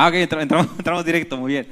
Ah, ok, entramos, entramos directo, muy bien.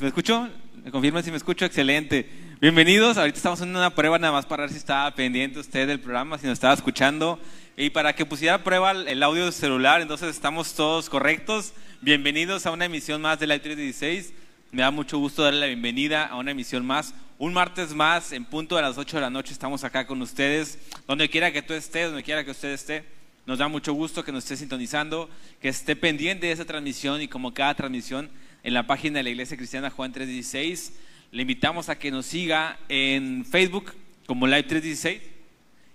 ¿Me escucho? ¿Me si me escucho? Excelente. Bienvenidos, ahorita estamos haciendo una prueba nada más para ver si estaba pendiente usted del programa, si nos estaba escuchando. Y para que pusiera a prueba el audio celular, entonces estamos todos correctos. Bienvenidos a una emisión más de Live 316. Me da mucho gusto darle la bienvenida a una emisión más. Un martes más, en punto de las 8 de la noche, estamos acá con ustedes. Donde quiera que tú estés, donde quiera que usted esté. Nos da mucho gusto que nos esté sintonizando, que esté pendiente de esa transmisión y como cada transmisión en la página de la Iglesia Cristiana Juan 316. Le invitamos a que nos siga en Facebook como Live 316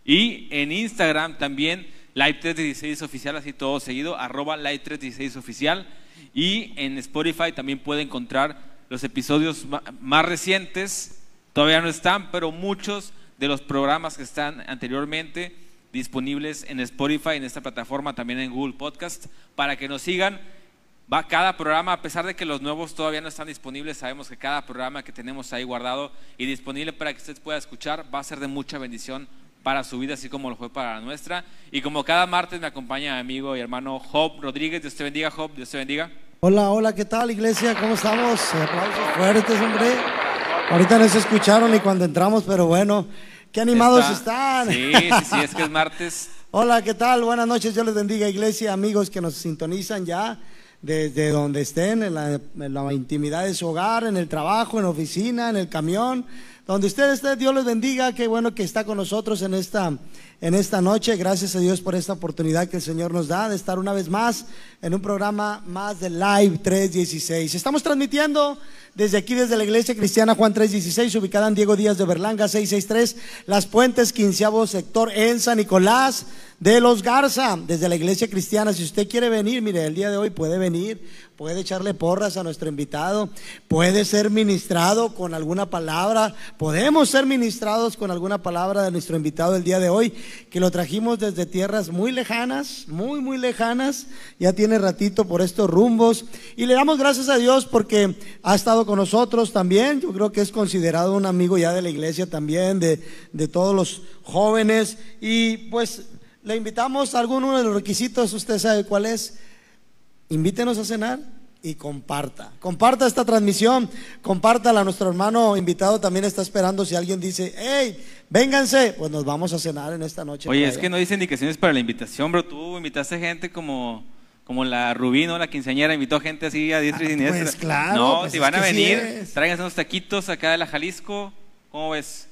y en Instagram también Live 316 oficial, así todo seguido, arroba Live 316 oficial. Y en Spotify también puede encontrar los episodios más recientes. Todavía no están, pero muchos de los programas que están anteriormente disponibles en Spotify, en esta plataforma, también en Google Podcast, para que nos sigan. Va cada programa, a pesar de que los nuevos todavía no están disponibles, sabemos que cada programa que tenemos ahí guardado y disponible para que usted pueda escuchar va a ser de mucha bendición para su vida, así como lo fue para la nuestra. Y como cada martes me acompaña mi amigo y hermano Job Rodríguez. Dios te bendiga, Job. Dios te bendiga. Hola, hola, ¿qué tal, iglesia? ¿Cómo estamos? Aplausos fuertes, hombre. Ahorita no se escucharon ni cuando entramos, pero bueno, Qué animados están. Sí, sí, sí, es que es martes. Hola, ¿qué tal? Buenas noches, Dios les bendiga, iglesia, amigos que nos sintonizan ya desde donde estén, en la, en la, intimidad de su hogar, en el trabajo, en la oficina, en el camión, donde usted esté, Dios les bendiga, qué bueno que está con nosotros en esta, en esta noche. Gracias a Dios por esta oportunidad que el Señor nos da de estar una vez más en un programa más de Live 316. Estamos transmitiendo desde aquí, desde la Iglesia Cristiana Juan 316, ubicada en Diego Díaz de Berlanga 663, Las Puentes, quinceavo sector en San Nicolás de los Garza, desde la Iglesia Cristiana. Si usted quiere venir, mire, el día de hoy puede venir, puede echarle porras a nuestro invitado, puede ser ministrado con alguna palabra, podemos ser ministrados con alguna palabra de nuestro invitado el día de hoy, que lo trajimos desde tierras muy lejanas, muy, muy lejanas, ya tiene ratito por estos rumbos, y le damos gracias a Dios porque ha estado con nosotros también, yo creo que es considerado un amigo ya de la iglesia también, de, de todos los jóvenes, y pues le invitamos a alguno de los requisitos, usted sabe cuál es. Invítenos a cenar y comparta. Comparta esta transmisión, compártala. Nuestro hermano invitado también está esperando si alguien dice, hey, vénganse, pues nos vamos a cenar en esta noche. Oye, es que no dice indicaciones para la invitación, bro. Tú invitaste gente como como la Rubí, ¿no? La quinceañera invitó gente así a diestra y ah, siniestra. Pues claro. No, pues si van a venir, tráiganse unos taquitos acá de la Jalisco. ¿Cómo ves?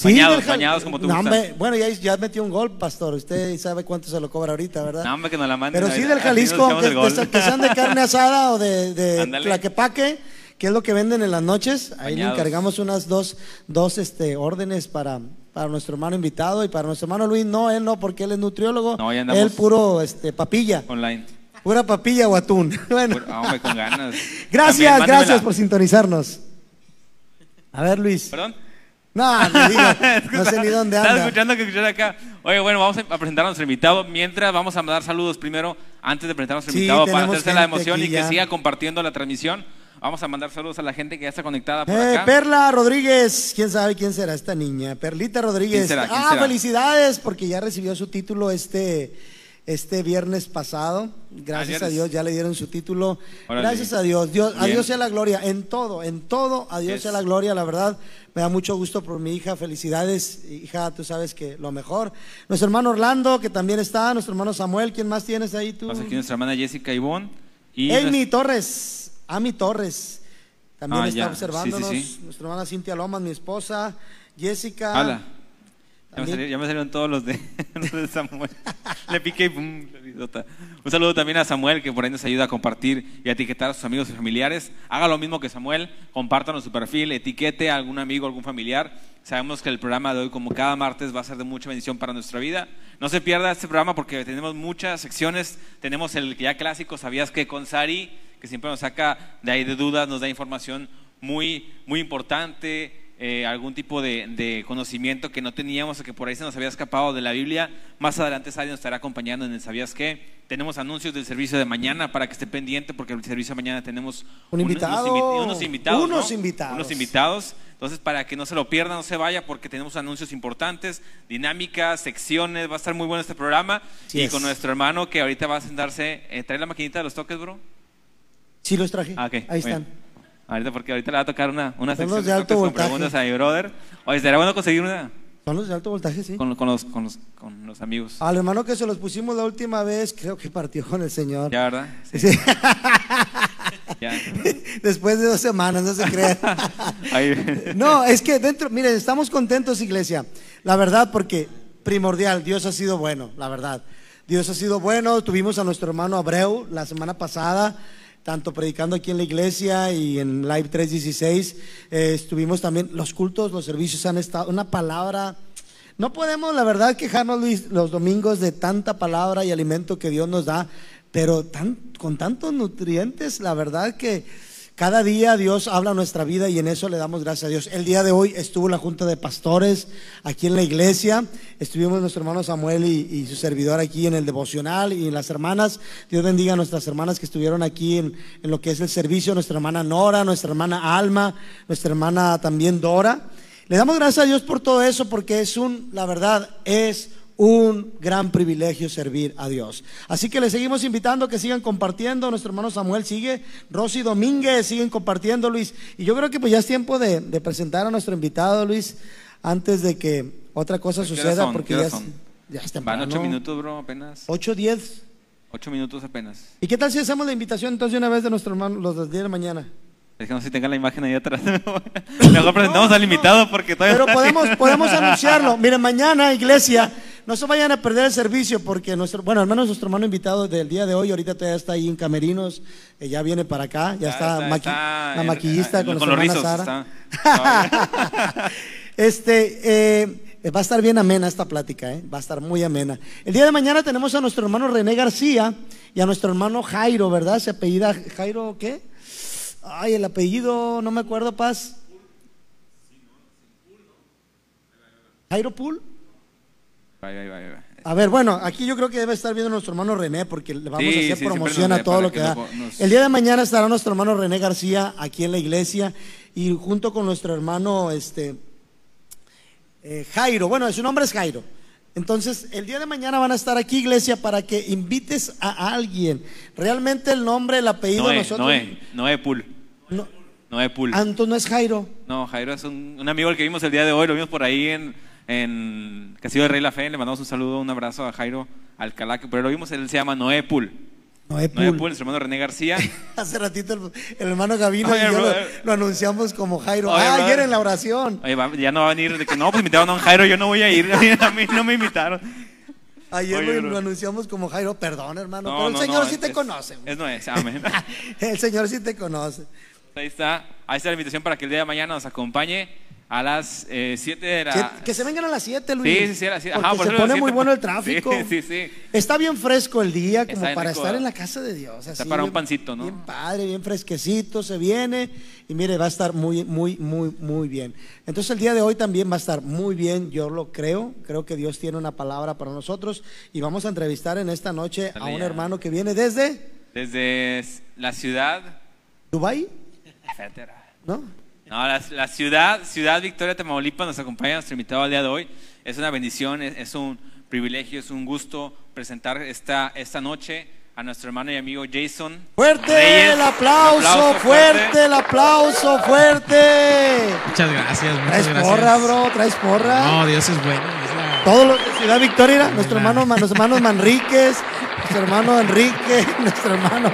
Sí, bañados, bañados como tú no, Bueno, ya, ya metió un gol, pastor. Usted sabe cuánto se lo cobra ahorita, ¿verdad? No, hombre, que nos la mande. Pero sí del Jalisco, que, que, sean de carne asada o de, de tlaquepaque, que es lo que venden en las noches. Ahí le encargamos unas dos, dos este, órdenes para, para nuestro hermano invitado y para nuestro hermano Luis. No, él no, porque él es nutriólogo. No, ya él puro este, papilla. Online. Pura papilla o atún. Bueno. hombre, con ganas. gracias, gracias por sintonizarnos. A ver, Luis. ¿Perdón? No, no, digo, no sé ni dónde anda. Estaba escuchando que escuchar acá. Oye, bueno, vamos a presentar a nuestro invitado. Mientras vamos a mandar saludos primero, antes de presentar a nuestro invitado, para hacerse la emoción y que siga compartiendo la transmisión. Vamos a mandar saludos a la gente que ya está conectada por eh, acá. Perla Rodríguez, quién sabe quién será esta niña. Perlita Rodríguez. ¿Quién será? ¿Quién ah, será? felicidades, porque ya recibió su título este este viernes pasado. Gracias a Dios ya le dieron su título. Órale. Gracias a Dios. Dios a Dios sea la gloria en todo, en todo. A Dios Yes. sea la gloria, la verdad. Me da mucho gusto por mi hija. Felicidades, hija, tú sabes que lo mejor. Nuestro hermano Orlando, que también está, nuestro hermano Samuel, ¿quién más tienes ahí tú? Pasa aquí nuestra hermana Jessica Ivonne. Y Amy Torres, Amy Torres. También Ah, está ya. observándonos. Sí, sí, sí. Nuestra hermana Cintia Lomas, mi esposa. Jessica. Hala. Ya me, salieron, ya me salieron todos los de, los de Samuel. Le piqué y pum. Un saludo también a Samuel, que por ahí nos ayuda a compartir y a etiquetar a sus amigos y familiares. Haga lo mismo que Samuel, compártanos su perfil, etiquete a algún amigo, algún familiar. Sabemos que el programa de hoy, como cada martes, va a ser de mucha bendición para nuestra vida. No se pierda este programa porque tenemos muchas secciones. Tenemos el ya clásico, ¿sabías que con Sari, que siempre nos saca de ahí de dudas, nos da información muy, muy importante, eh, algún tipo de, de conocimiento que no teníamos o que por ahí se nos había escapado de la Biblia. Más adelante Sari nos estará acompañando en el ¿Sabías qué? Tenemos anuncios del servicio de mañana para que esté pendiente porque el servicio de mañana tenemos Un unos- invitado. Unos, invi- unos invitados. Unos ¿no? invitados. Unos invitados. Entonces, para que no se lo pierda, no se vaya porque tenemos anuncios importantes, dinámicas, secciones. Va a estar muy bueno este programa. Y es. con nuestro hermano que ahorita va a sentarse. Eh, ¿Trae la maquinita de los toques, bro? Sí, los traje. Ah, ok, Ahí están. Ahorita, porque ahorita le va a tocar una, una Son sección los de alto con voltaje. preguntas a mi brother. Oye, sería bueno conseguir una Son los de alto voltaje, sí. con, con los, con, los, con los amigos. Al hermano que se los pusimos la última vez, creo que partió con el Señor. ¿Ya, verdad? Sí. Ya. Después de dos semanas, no se crean. Ahí. No, es que dentro, miren, estamos contentos, iglesia. La verdad, porque primordial, Dios ha sido bueno, la verdad. Dios ha sido bueno. Tuvimos a nuestro hermano Abreu la semana pasada, tanto predicando aquí en la iglesia y en Live 316. Eh, estuvimos también, los cultos, los servicios han estado, una palabra. No podemos, la verdad, quejarnos Luis, los domingos de tanta palabra y alimento que Dios nos da, pero con tantos nutrientes, la verdad que cada día Dios habla nuestra vida y en eso le damos gracias a Dios. El día de hoy estuvo la junta de pastores aquí en la iglesia, estuvimos nuestro hermano Samuel y, y su servidor aquí en el devocional y las hermanas. Dios bendiga a nuestras hermanas que estuvieron aquí en, en lo que es el servicio, nuestra hermana Nora, nuestra hermana Alma, nuestra hermana también Dora. Le damos gracias a Dios por todo eso porque es un, la verdad, es un gran privilegio servir a Dios. Así que les seguimos invitando a que sigan compartiendo. Nuestro hermano Samuel sigue, Rosy Domínguez siguen compartiendo, Luis. Y yo creo que pues ya es tiempo de, de presentar a nuestro invitado, Luis, antes de que otra cosa ¿Qué horas suceda, son? porque ¿Qué ya son? ya es Van ocho minutos, bro, apenas. 8, 10. Ocho minutos apenas. ¿Y qué tal si hacemos la invitación entonces una vez de nuestro hermano los del día de mañana? Es que no sé si tengan la imagen ahí atrás. Mejor presentamos al invitado porque todavía Pero podemos, podemos anunciarlo. Miren, mañana, iglesia, no se vayan a perder el servicio porque nuestro, bueno, al menos nuestro hermano invitado del día de hoy, ahorita todavía está ahí en Camerinos, eh, ya viene para acá, ya, está, maqui- está la maquillista en- con, con nuestra los. Sara. está. Este, eh, va a estar bien amena esta plática, eh, va a estar muy amena. El día de mañana tenemos a nuestro hermano René García y a nuestro hermano Jairo, ¿verdad? Se apellida Jairo, ¿qué? Ay, el apellido, no me acuerdo, Paz. Jairo Pool. A ver, bueno, aquí yo creo que debe estar viendo nuestro hermano René porque le vamos Sí, a hacer promoción a todo lo que que da. nos- El día de mañana estará nuestro hermano René García aquí en la iglesia y junto con nuestro hermano este eh, Jairo. Bueno, su nombre es Jairo. Entonces, el día de mañana van a estar aquí, iglesia, para que invites a alguien. Realmente el nombre, el apellido, Noé, nosotros. Noé, Noé Pool. No, Noé Pool. Anto no es Jairo. No, Jairo es un, un amigo al que vimos el día de hoy, lo vimos por ahí en, en Castillo de Rey La Fe, le mandamos un saludo, un abrazo a Jairo Alcalá, pero lo vimos, él se llama Noé Pool. Noé Noé Pool. Pool, nuestro hermano René García. Hace ratito el, el hermano Gavino Oye, y yo bro, lo, lo anunciamos como Jairo. Oye, ah, ayer en la oración. Oye, va- ya no va a venir de que no, pues invitaron a un Jairo, yo no voy a ir, a mí no me invitaron. Ayer Oye, lo, anunciamos como Jairo, perdón hermano, No, pero el no, Señor no, sí te es- conoce. Es Noé, amén. el Señor sí te conoce. Ahí está, ahí está la invitación para que el día de mañana nos acompañe a las 7 de la... Que, que se vengan a las 7, Luis. Sí, sí, sí, a las siete. Porque Ajá, por se pone muy bueno el tráfico. Sí, sí, sí. Está bien fresco el día como para rico, estar en la casa de Dios. Está para un pancito, ¿no? Bien padre, bien fresquecito, se viene y mire, va a estar muy, muy, muy, muy bien. Entonces el día de hoy también va a estar muy bien, yo lo creo. Creo que Dios tiene una palabra para nosotros y vamos a entrevistar en esta noche a un ya. hermano que viene desde Desde la ciudad... Dubái, Etcétera. ¿no? No, la, la ciudad, ciudad Victoria, Tamaulipas, nos acompaña nuestro invitado al día de hoy. Es una bendición, es, es un privilegio, es un gusto presentar esta, esta noche a nuestro hermano y amigo Jason. Fuerte Reyes. el aplauso, fuerte el aplauso, fuerte. Muchas gracias, muchas Traes gracias. porra, bro, traes porra. No, Dios es bueno. es la- Todos los de Ciudad Victoria, nuestro hermano, nuestros hermanos Manríquez, nuestro hermano Enrique, nuestro hermano.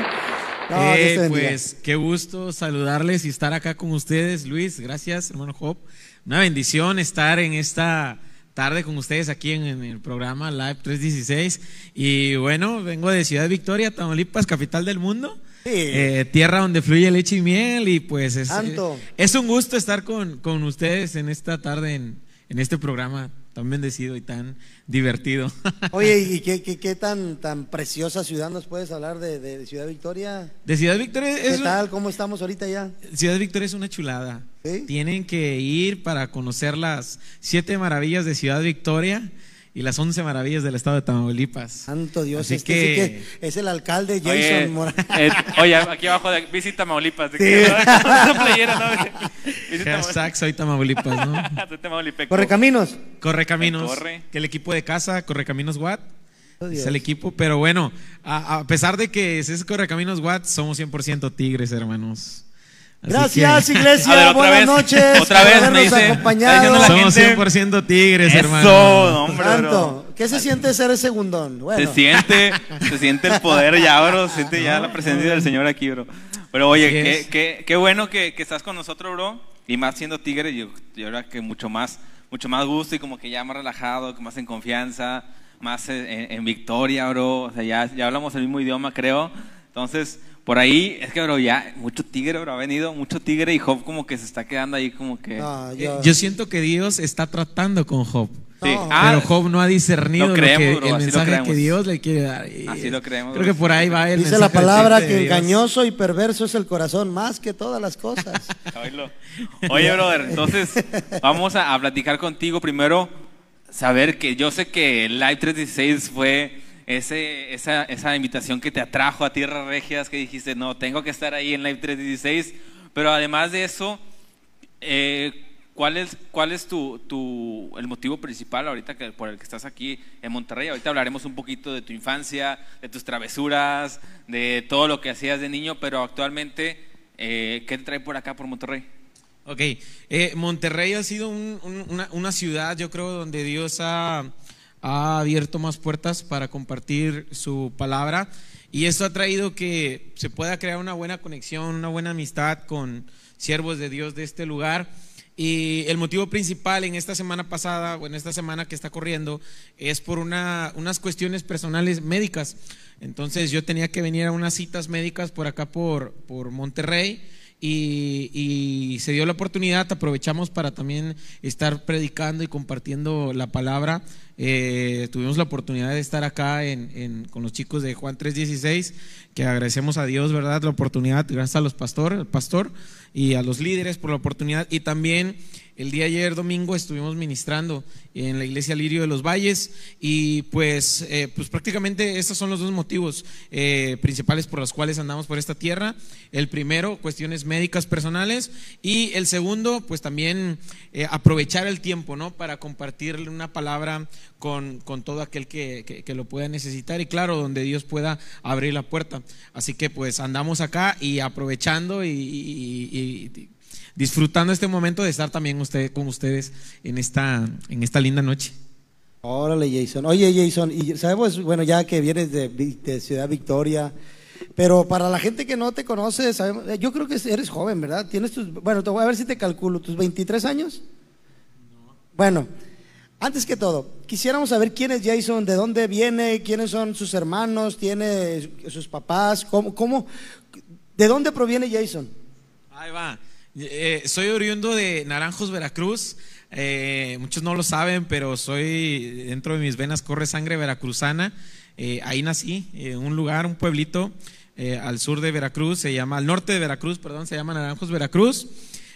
No, Eh, pues qué gusto saludarles y estar acá con ustedes, Luis. Gracias, hermano Job. Una bendición estar en esta tarde con ustedes aquí en, en el programa Live 316. Y bueno, vengo de Ciudad Victoria, Tamaulipas, capital del mundo. Sí. Eh, tierra donde fluye leche y miel. Y pues es, eh, es un gusto estar con, con ustedes en esta tarde en, en este programa tan bendecido y tan divertido. Oye, ¿y qué, qué, qué tan, tan preciosa ciudad nos puedes hablar de, de- Ciudad Victoria? De Ciudad Victoria ¿Qué es, tal? ¿Cómo estamos ahorita ya? Ciudad Victoria es una chulada. ¿Sí? Tienen que ir para conocer las siete maravillas de Ciudad Victoria y las once maravillas del estado de Tamaulipas. Santo Dios, Así este que- sí que es el alcalde Jason Oye, Morales. eh, oye, aquí abajo de visita Tamaulipas. De Sí. que, Una playera, ¿no? Visita Hashtag soy Tamaulipas, ¿no? Soy Tamaulipeco. Corre caminos. Corre Caminos. Corre. Que el equipo de casa, Corre Caminos Watt. Oh, es el equipo. Pero bueno, a, a pesar de que es Correcaminos Watts, somos 100% Tigres, hermanos. Gracias, que iglesia. Ver, otra Buenas vez, noches. otra vez me dice- acompañado. la Somos gente- 100% Tigres, Eso, hermano. hombre, bro. Santo, ¿qué se siente ser el segundón? Bueno, Se siente, se siente el poder ya, bro. Se siente ya la presencia del Señor aquí, bro. Pero oye, qué, qué, qué bueno que, que estás con nosotros, bro. Y más siendo tigre, yo, yo creo que mucho más, mucho más gusto y como que ya más relajado, más en confianza, más en, en victoria, bro. O sea, ya, ya hablamos el mismo idioma, creo. Entonces, por ahí, es que, bro, ya mucho tigre, bro, ha venido, mucho tigre y Job como que se está quedando ahí como que... no, Eh, yo, Yo siento que Dios está tratando con Job. Sí. No. Ah, pero Job no ha discernido lo lo creemos, que- bro, el lo mensaje que Dios le quiere dar. Y Así lo creemos, Creo bro. que por ahí va el dice la palabra que engañoso y perverso es el corazón, más que todas las cosas. Oye, brother, entonces vamos a, a platicar contigo primero, saber que yo sé que el Live 316 fue ese, esa, esa invitación que te atrajo a Tierras Regias, que dijiste, no, tengo que estar ahí en Live 316, pero además de eso, eh, ¿cuál es, cuál es tu, tu, el motivo principal ahorita que, por el que estás aquí en Monterrey? Ahorita hablaremos un poquito de tu infancia, de tus travesuras, de todo lo que hacías de niño, pero actualmente, eh, ¿qué te trae por acá, por Monterrey? Ok, eh, Monterrey ha sido un- un- una, una ciudad, yo creo, donde Dios ha, ha abierto más puertas para compartir su palabra y esto ha traído que se pueda crear una buena conexión, una buena amistad con siervos de Dios de este lugar. Y el motivo principal en esta semana pasada o en esta semana que está corriendo es por una, unas cuestiones personales médicas. Entonces yo tenía que venir a unas citas médicas por acá por, por Monterrey y, se dio la oportunidad, aprovechamos para también estar predicando y compartiendo la palabra. Eh, tuvimos la oportunidad de estar acá en, con los chicos de Juan 3.16, que agradecemos a Dios, ¿verdad? La oportunidad, gracias a los pastor, al pastor y a los líderes por la oportunidad. Y también el día ayer, domingo, estuvimos ministrando en la iglesia Lirio de los Valles y pues, eh, pues prácticamente estos son los dos motivos eh, principales por los cuales andamos por esta tierra. El primero, cuestiones médicas personales y el segundo, pues también eh, aprovechar el tiempo, ¿no? Para compartirle una palabra con, con todo aquel que, que- lo pueda necesitar y claro, donde Dios pueda abrir la puerta. Así que pues andamos acá y aprovechando y disfrutando este momento de estar también usted, con ustedes en esta, en esta linda noche. Órale, Jason. Oye, Jason, y sabemos, bueno, ya que vienes de, Ciudad Victoria, pero para la gente que no te conoce, sabemos, eh, yo creo que eres joven, ¿verdad? Tienes tus, bueno, te voy a ver si te calculo, ¿tus 23 años? Bueno, antes que todo, quisiéramos saber quién es Jason, de dónde viene, quiénes son sus hermanos, tiene sus papás, cómo, cómo, de dónde proviene Jason. Ahí va. Eh, soy oriundo de Naranjos, Veracruz. Eh, muchos no lo saben, pero soy, dentro de mis venas corre sangre veracruzana. Eh, ahí nací, en un lugar, un pueblito eh, al sur de Veracruz, se llama, al norte de Veracruz, perdón, se llama Naranjos, Veracruz.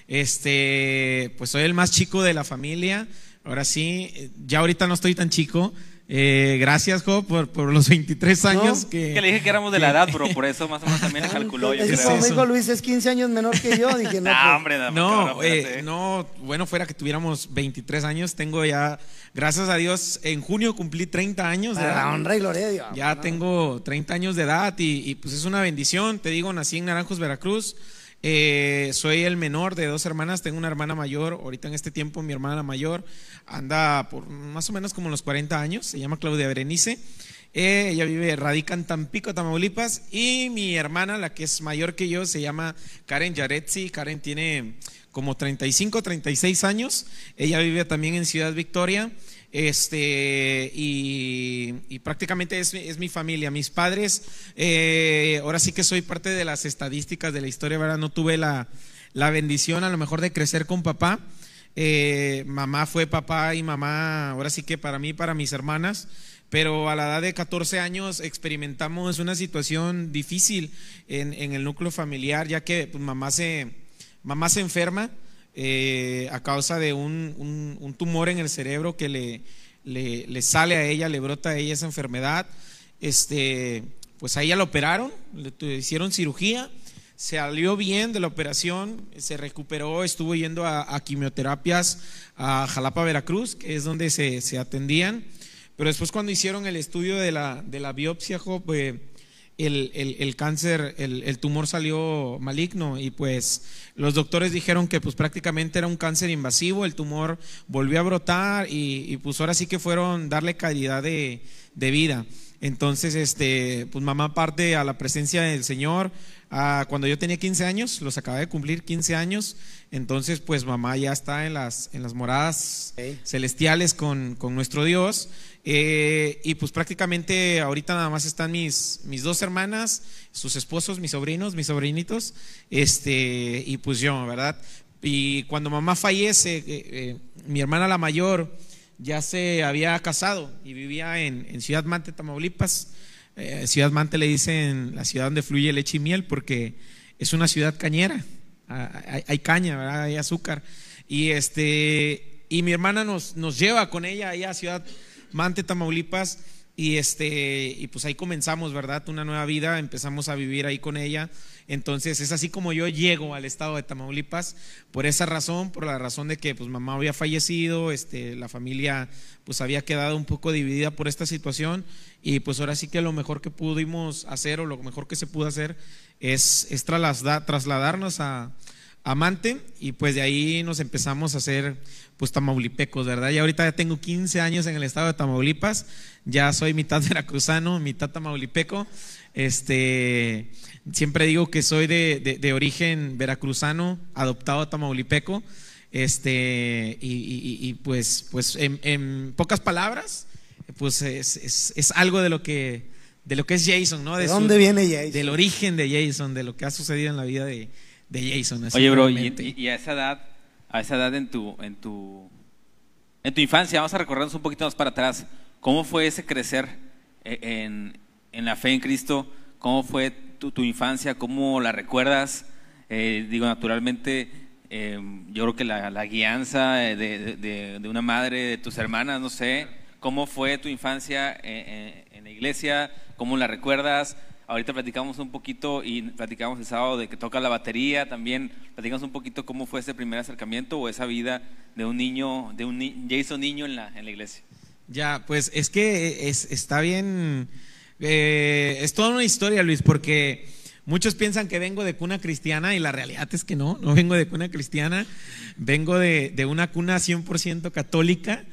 Este, pues soy el más chico de la familia. Ahora sí, ya ahorita no estoy tan chico. Eh, gracias, Jo, por, por los 23 años No, que... Que le dije que éramos de la edad, bro, por eso más o menos también le calculó, yo Es creo. como dijo Luis, es 15 años menor que yo, dije, no, No, pues, hombre, no, No, cabrón, eh, no, bueno, fuera que tuviéramos 23 años, tengo ya, gracias a Dios, en junio cumplí 30 años de para la edad. honra y gloria de Dios. Ya ¿no? tengo 30 años de edad y, y, pues es una bendición. Te digo, nací en Naranjos, Veracruz. Eh, soy el menor de dos hermanas. Tengo una hermana mayor. Ahorita en este tiempo mi hermana mayor anda por más o menos como los 40 años. Se llama Claudia Berenice. Eh, ella vive, radica en Tampico, Tamaulipas. Y mi hermana, la que es mayor que yo, se llama Karen Yaretsi. Karen tiene como 35, 36 años. Ella vive también en Ciudad Victoria. Este, y, prácticamente es, es mi familia. Mis padres, eh, ahora sí que soy parte de las estadísticas de la historia, ¿verdad? No tuve la, la bendición a lo mejor de crecer con papá. Eh, mamá fue papá y mamá, ahora sí que para mí, para mis hermanas. Pero a la edad de 14 años experimentamos una situación difícil en, en el núcleo familiar, ya que pues, mamá, se, mamá se enferma eh, a causa de un, tumor en el cerebro que le, le, le sale a ella, le brota a ella esa enfermedad. Este, pues a ella la operaron, le hicieron cirugía, salió bien de la operación, se recuperó, estuvo yendo a, quimioterapias a Jalapa, Veracruz, que es donde se, se atendían. Pero después cuando hicieron el estudio de la, de la biopsia, Job, eh, el, el, el, cáncer, el, el, tumor salió maligno y pues los doctores dijeron que pues prácticamente era un cáncer invasivo, el tumor volvió a brotar y, y pues ahora sí que fueron darle calidad de, de vida. Entonces, este, pues mamá parte a la presencia del Señor. Ah, cuando yo tenía 15 años, los acababa de cumplir 15 años, entonces pues mamá ya está en las, en las moradas celestiales con, con, nuestro Dios. Eh, y pues prácticamente ahorita nada más están mis, mis dos hermanas, sus esposos, mis sobrinos, mis sobrinitos, este, y pues yo, ¿verdad? Y cuando mamá fallece, eh, eh, mi hermana la mayor, ya se había casado y vivía en, Ciudad Mante, Tamaulipas. Ciudad Mante le dicen la ciudad donde fluye leche y miel porque es una ciudad cañera. Ah, hay, hay caña, ¿verdad? hay azúcar. Y, este, y mi hermana nos, nos lleva con ella allá a Ciudad Mante, Tamaulipas. Y, este, y pues ahí comenzamos, ¿verdad? Una nueva vida, empezamos a vivir ahí con ella. Entonces es así como yo llego al estado de Tamaulipas por esa razón, por la razón de que pues mamá había fallecido, este, la familia pues había quedado un poco dividida por esta situación y pues ahora sí que lo mejor que pudimos hacer o lo mejor que se pudo hacer es, es trasladar, trasladarnos a, a Mante y pues de ahí nos empezamos a hacer pues tamaulipecos, ¿verdad? Y ahorita ya tengo 15 años en el estado de Tamaulipas, ya soy mitad veracruzano, mitad tamaulipeco, este Siempre digo que soy de, de, origen veracruzano, adoptado tamaulipeco. Este, y, y, pues, pues en, en, pocas palabras, pues es, es, es, algo de lo que de lo que es Jason, ¿no? De, ¿De dónde viene Jason? Del origen de Jason, de lo que ha sucedido en la vida de, de Jason. Oye, bro, y, y, a esa edad, a esa edad en tu, en tu, en tu infancia, vamos a recorrernos un poquito más para atrás. ¿Cómo fue ese crecer eh, en, en la fe en Cristo? ¿Cómo fue tu, tu infancia? ¿Cómo la recuerdas? Eh, digo, naturalmente, eh, yo creo que la, la guianza de, de, de, una madre, de tus hermanas, no sé, ¿cómo fue tu infancia en, en, la iglesia? ¿Cómo la recuerdas? Ahorita platicamos un poquito y platicamos el sábado de que toca la batería, también platicamos un poquito cómo fue ese primer acercamiento o esa vida de un niño, de un Jason niño en la, en la iglesia. Ya, pues es que es, está bien eh, es toda una historia, Luis, porque muchos piensan que vengo de cuna cristiana y la realidad es que no, no vengo de cuna cristiana, vengo de, de una cuna 100% católica.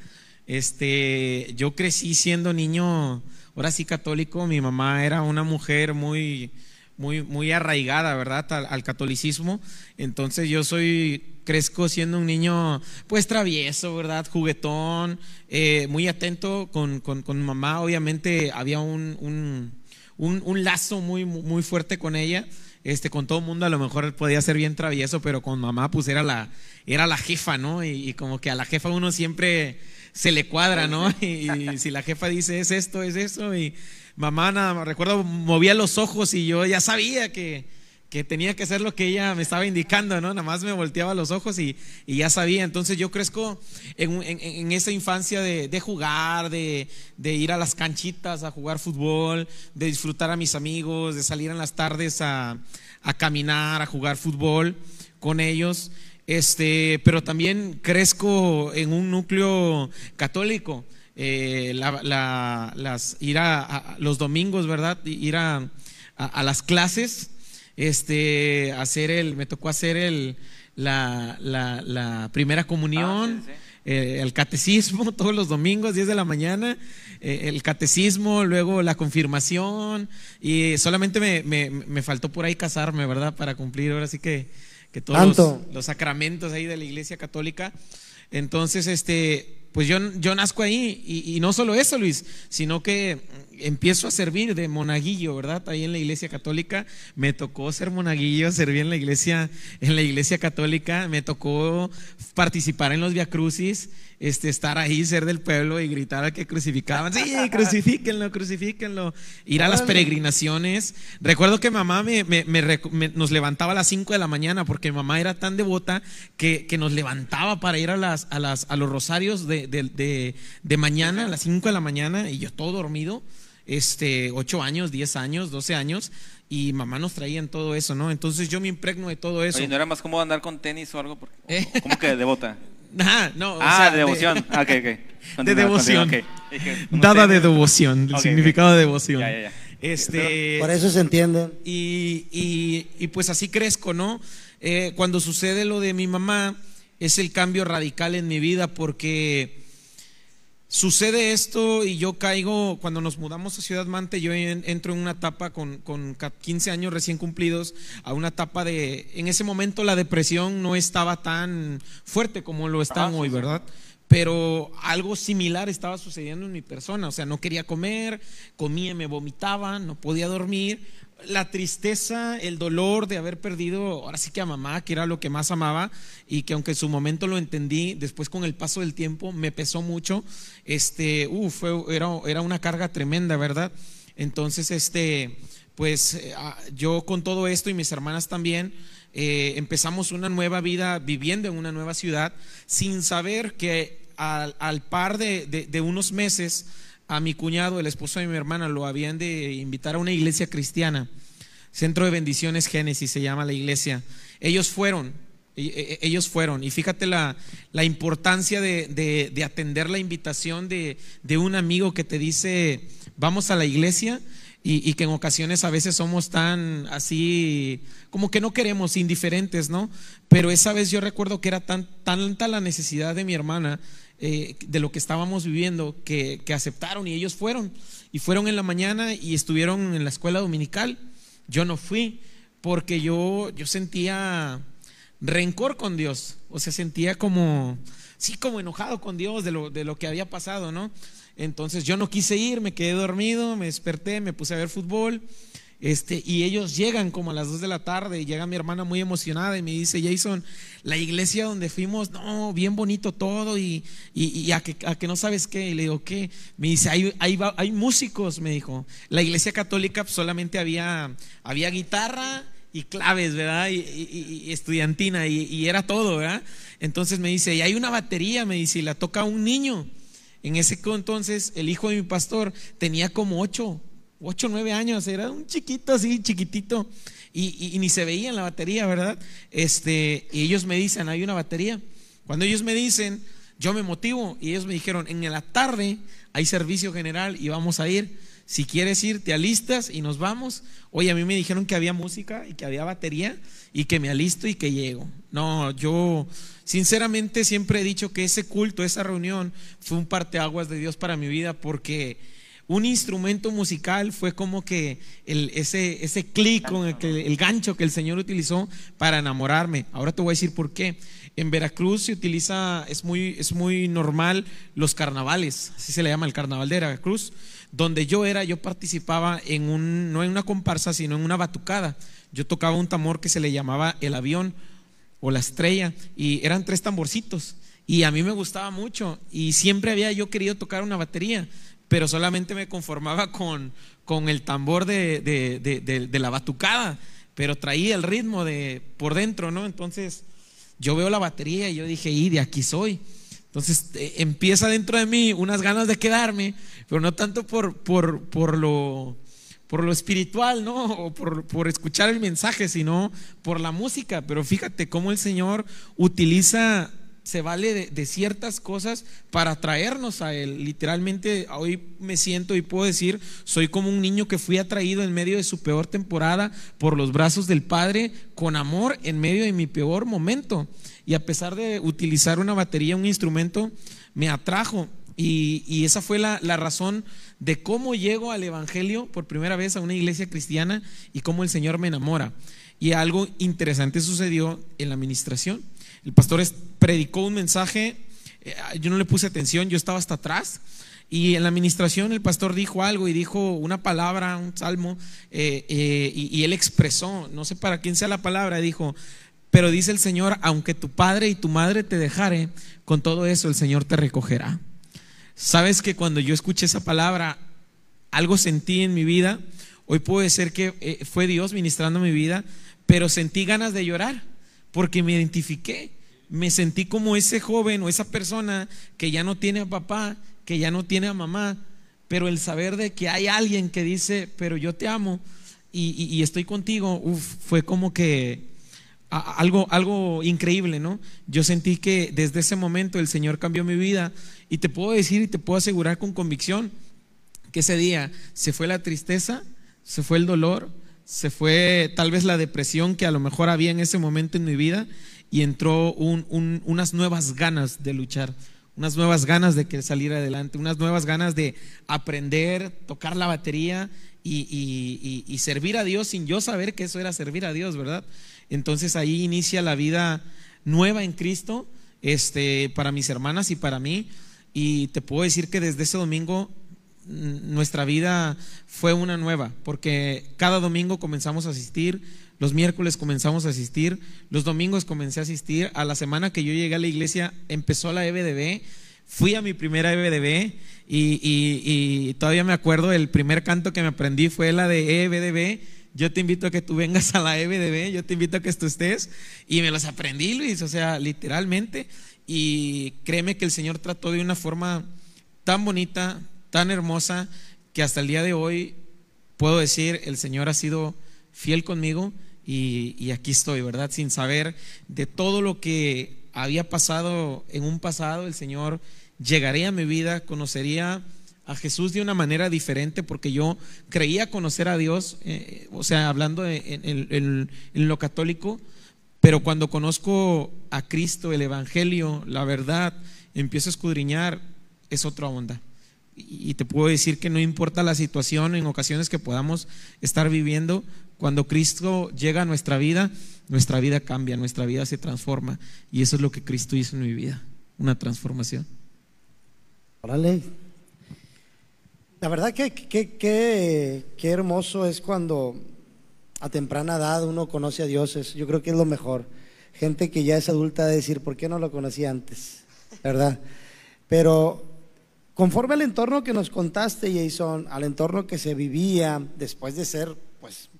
Este, yo crecí siendo niño, ahora sí católico, mi mamá era una mujer muy, muy, muy arraigada, ¿verdad?, al, catolicismo. Entonces yo soy crezco siendo un niño pues travieso, ¿verdad? Juguetón, eh, muy atento con, con, con, mamá. Obviamente había un, un, un, un, lazo muy, muy fuerte con ella. Este, con todo el mundo a lo mejor podía ser bien travieso, pero con mamá pues era la, era la jefa, ¿no? Y, y como que a la jefa uno siempre se le cuadra, ¿no? Y, y, si la jefa dice es esto, es eso, y mamá nada, recuerdo, movía los ojos y yo ya sabía que, que tenía que hacer lo que ella me estaba indicando, ¿no? Nada más me volteaba los ojos y, y ya sabía. Entonces yo crezco en, en, en esa infancia de, de jugar, de, de, ir a las canchitas a jugar fútbol, de disfrutar a mis amigos, de salir en las tardes a, a caminar, a jugar fútbol con ellos. Este, pero también crezco en un núcleo católico. Eh, la, la, las, ir a, a, los domingos, ¿verdad? Ir a, a las clases este, hacer el, me tocó hacer el, la, la, la primera comunión, ah, sí, sí. Eh, el catecismo todos los domingos, 10 de la mañana, eh, el catecismo, luego la confirmación, y solamente me, me, me, faltó por ahí casarme, ¿verdad? Para cumplir ahora sí que, que todos los, los, sacramentos ahí de la iglesia católica. Entonces, este, pues yo, yo nazco ahí, y, y no solo eso, Luis, sino que empiezo a servir de monaguillo, ¿verdad? Ahí en la iglesia católica me tocó ser monaguillo, servir en la iglesia, en la iglesia católica, me tocó participar en los Via Crucis, este, estar ahí, ser del pueblo y gritar a que crucificaban, sí, crucifíquenlo, crucifíquenlo, ir a las peregrinaciones. Recuerdo que mamá me, me, me, nos levantaba a las 5 de la mañana porque mamá era tan devota que, que nos levantaba para ir a, las, a, las, a los rosarios de, de, de, de mañana, a las 5 de la mañana, y yo todo dormido este, 8 años, 10 años, 12 años, y mamá nos traía en todo eso, ¿no? Entonces yo me impregno de todo eso. Oye, ¿no era más cómodo andar con tenis o algo? Porque, ¿Eh? ¿Cómo que devota? Ajá, no, o Ah, sea, de devoción. Ah, ok, ok. de devoción. continúa, ok. Dije, no Dada de devoción, el significado de devoción. Ya, ya, ya. Este, Por eso se entiende. y, y- y pues así crezco, ¿no? Eh, cuando sucede lo de mi mamá, es el cambio radical en mi vida porque sucede esto y yo caigo, cuando nos mudamos a Ciudad Mante, yo en- entro en una etapa con, con ca- 15 años recién cumplidos, a una etapa de, en ese momento la depresión no estaba tan fuerte como lo están hoy, ¿verdad? Pero algo similar estaba sucediendo en mi persona, o sea, no quería comer, comía, me vomitaba, no podía dormir. La tristeza, el dolor de haber perdido, ahora sí que a mamá, que era lo que más amaba, y que aunque en su momento lo entendí, después con el paso del tiempo me pesó mucho. Este, uh, era una carga tremenda, ¿verdad? Entonces, este, pues eh, ah, yo con todo esto y mis hermanas también, eh, empezamos una nueva vida viviendo en una nueva ciudad sin saber que al, par de unos meses a mi cuñado, el esposo de mi hermana, lo habían de invitar a una iglesia cristiana. Centro de Bendiciones Génesis se llama la iglesia. Ellos fueron, e- e- ellos fueron. Y fíjate la, la importancia de, de- de atender la invitación de, de un amigo que te dice, vamos a la iglesia. Y, que en ocasiones a veces somos tan así, como que no queremos, indiferentes, ¿no? Pero esa vez yo recuerdo que era tan, tanta la necesidad de mi hermana eh, de lo que estábamos viviendo que, que aceptaron y ellos fueron. Y fueron en la mañana y estuvieron en la escuela dominical. Yo no fui porque yo, yo sentía rencor con Dios, o sea, sentía como, sí, como enojado con Dios de lo, de lo que había pasado, ¿no? Entonces yo no quise ir, me quedé dormido, me desperté, me puse a ver fútbol. Este, y ellos llegan como a las 2 de la tarde y llega mi hermana muy emocionada y me dice, Jason, la iglesia donde fuimos, no, bien bonito todo y, y, y a, que, a que no sabes qué. Y le digo, ¿qué? Me dice, hay, hay, hay músicos, me dijo. La iglesia católica pues, solamente había, había guitarra y claves, ¿verdad? Y, estudiantina y era todo, ¿verdad? Entonces me dice, y hay una batería, me dice, y la toca un niño. En ese entonces, el hijo de mi pastor tenía como ocho, ocho, nueve años, era un chiquito así, chiquitito, y, y- y ni se veía en la batería, ¿verdad? Este, y ellos me dicen, hay una batería. Cuando ellos me dicen, yo me motivo, y ellos me dijeron, en la tarde hay servicio general y vamos a ir. Si quieres ir, te alistas y nos vamos. Oye, a mí me dijeron que había música y que había batería y que me alisto y que llego. No, yo sinceramente siempre he dicho que ese culto, esa reunión fue un parteaguas de Dios para mi vida porque un instrumento musical fue como que ese, ese clic con el, que- el gancho que el Señor utilizó para enamorarme. Ahora te voy a decir por qué. En Veracruz se utiliza, es muy, es muy normal los carnavales, así se le llama el carnaval de Veracruz. Donde yo era, yo participaba en un, no en una comparsa, sino en una batucada. Yo tocaba un tambor que se le llamaba el avión o la estrella y eran tres tamborcitos y a mí me gustaba mucho y siempre había yo querido tocar una batería pero solamente me conformaba con, con el tambor de, de- de- de- la batucada pero traía el ritmo de por dentro no entonces yo veo la batería y yo dije y de aquí soy entonces eh, empieza dentro de mí unas ganas de quedarme pero no tanto por, por, por lo por lo espiritual, ¿no? O por, por escuchar el mensaje, sino por la música. Pero fíjate cómo el Señor utiliza, se vale de, ciertas cosas para traernos a Él. Literalmente, hoy me siento y puedo decir, soy como un niño que fui atraído en medio de su peor temporada por los brazos del Padre, con amor en medio de mi peor momento. Y a pesar de utilizar una batería, un instrumento, me atrajo. Y, y esa fue la, la razón de cómo llego al Evangelio por primera vez a una iglesia cristiana y cómo el Señor me enamora. Y algo interesante sucedió en la administración. El pastor predicó un mensaje, eh, yo no le puse atención, yo estaba hasta atrás. Y en la administración el pastor dijo algo y dijo una palabra, un salmo, eh, eh, y, él expresó, no sé para quién sea la palabra, dijo, pero dice el Señor, aunque tu padre y tu madre te dejare, con todo eso el Señor te recogerá. Sabes que cuando yo escuché esa palabra, algo sentí en mi vida. Hoy puede ser que fue Dios ministrando mi vida, pero sentí ganas de llorar porque me identifiqué. Me sentí como ese joven o esa persona que ya no tiene a papá, que ya no tiene a mamá, pero el saber de que hay alguien que dice, pero yo te amo y, y- estoy contigo, fue como que algo, algo increíble, ¿no? Yo sentí que desde ese momento el Señor cambió mi vida y te puedo decir y te puedo asegurar con convicción que ese día se fue la tristeza, se fue el dolor, se fue tal vez la depresión que a lo mejor había en ese momento en mi vida y entró unas nuevas ganas de luchar, unas nuevas ganas de que salir adelante, unas nuevas ganas de aprender, tocar la batería y, y servir a Dios sin yo saber que eso era servir a Dios, ¿verdad? Entonces ahí inicia la vida nueva en Cristo, este, para mis hermanas y para mí. Y te puedo decir que desde ese domingo nuestra vida fue una nueva, porque cada domingo comenzamos a asistir, los miércoles comenzamos a asistir, los domingos comencé a asistir, a la semana que yo llegué a la iglesia empezó la EBDB, fui a mi primera EBDB y, todavía me acuerdo, el primer canto que me aprendí fue la de EBDB yo te invito a que tú vengas a la EBDB, yo te invito a que tú estés. Y me los aprendí, Luis, o sea, literalmente. Y créeme que el Señor trató de una forma tan bonita, tan hermosa, que hasta el día de hoy puedo decir, el Señor ha sido fiel conmigo y, aquí estoy, ¿verdad? Sin saber de todo lo que había pasado en un pasado, el Señor llegaría a mi vida, conocería a Jesús de una manera diferente porque yo creía conocer a Dios, eh, o sea, hablando en, lo católico, pero cuando conozco a Cristo, el Evangelio, la verdad, empiezo a escudriñar, es otra onda. Y te puedo decir que no importa la situación en ocasiones que podamos estar viviendo, cuando Cristo llega a nuestra vida, nuestra vida cambia, nuestra vida se transforma. Y eso es lo que Cristo hizo en mi vida, una transformación. Órale. La verdad que qué hermoso es cuando a temprana edad uno conoce a Dios. yo creo que es lo mejor. Gente que ya es adulta de decir, ¿por qué no lo conocí antes? ¿Verdad? Pero conforme al entorno que nos contaste, Jason, al entorno que se vivía después de ser, pues,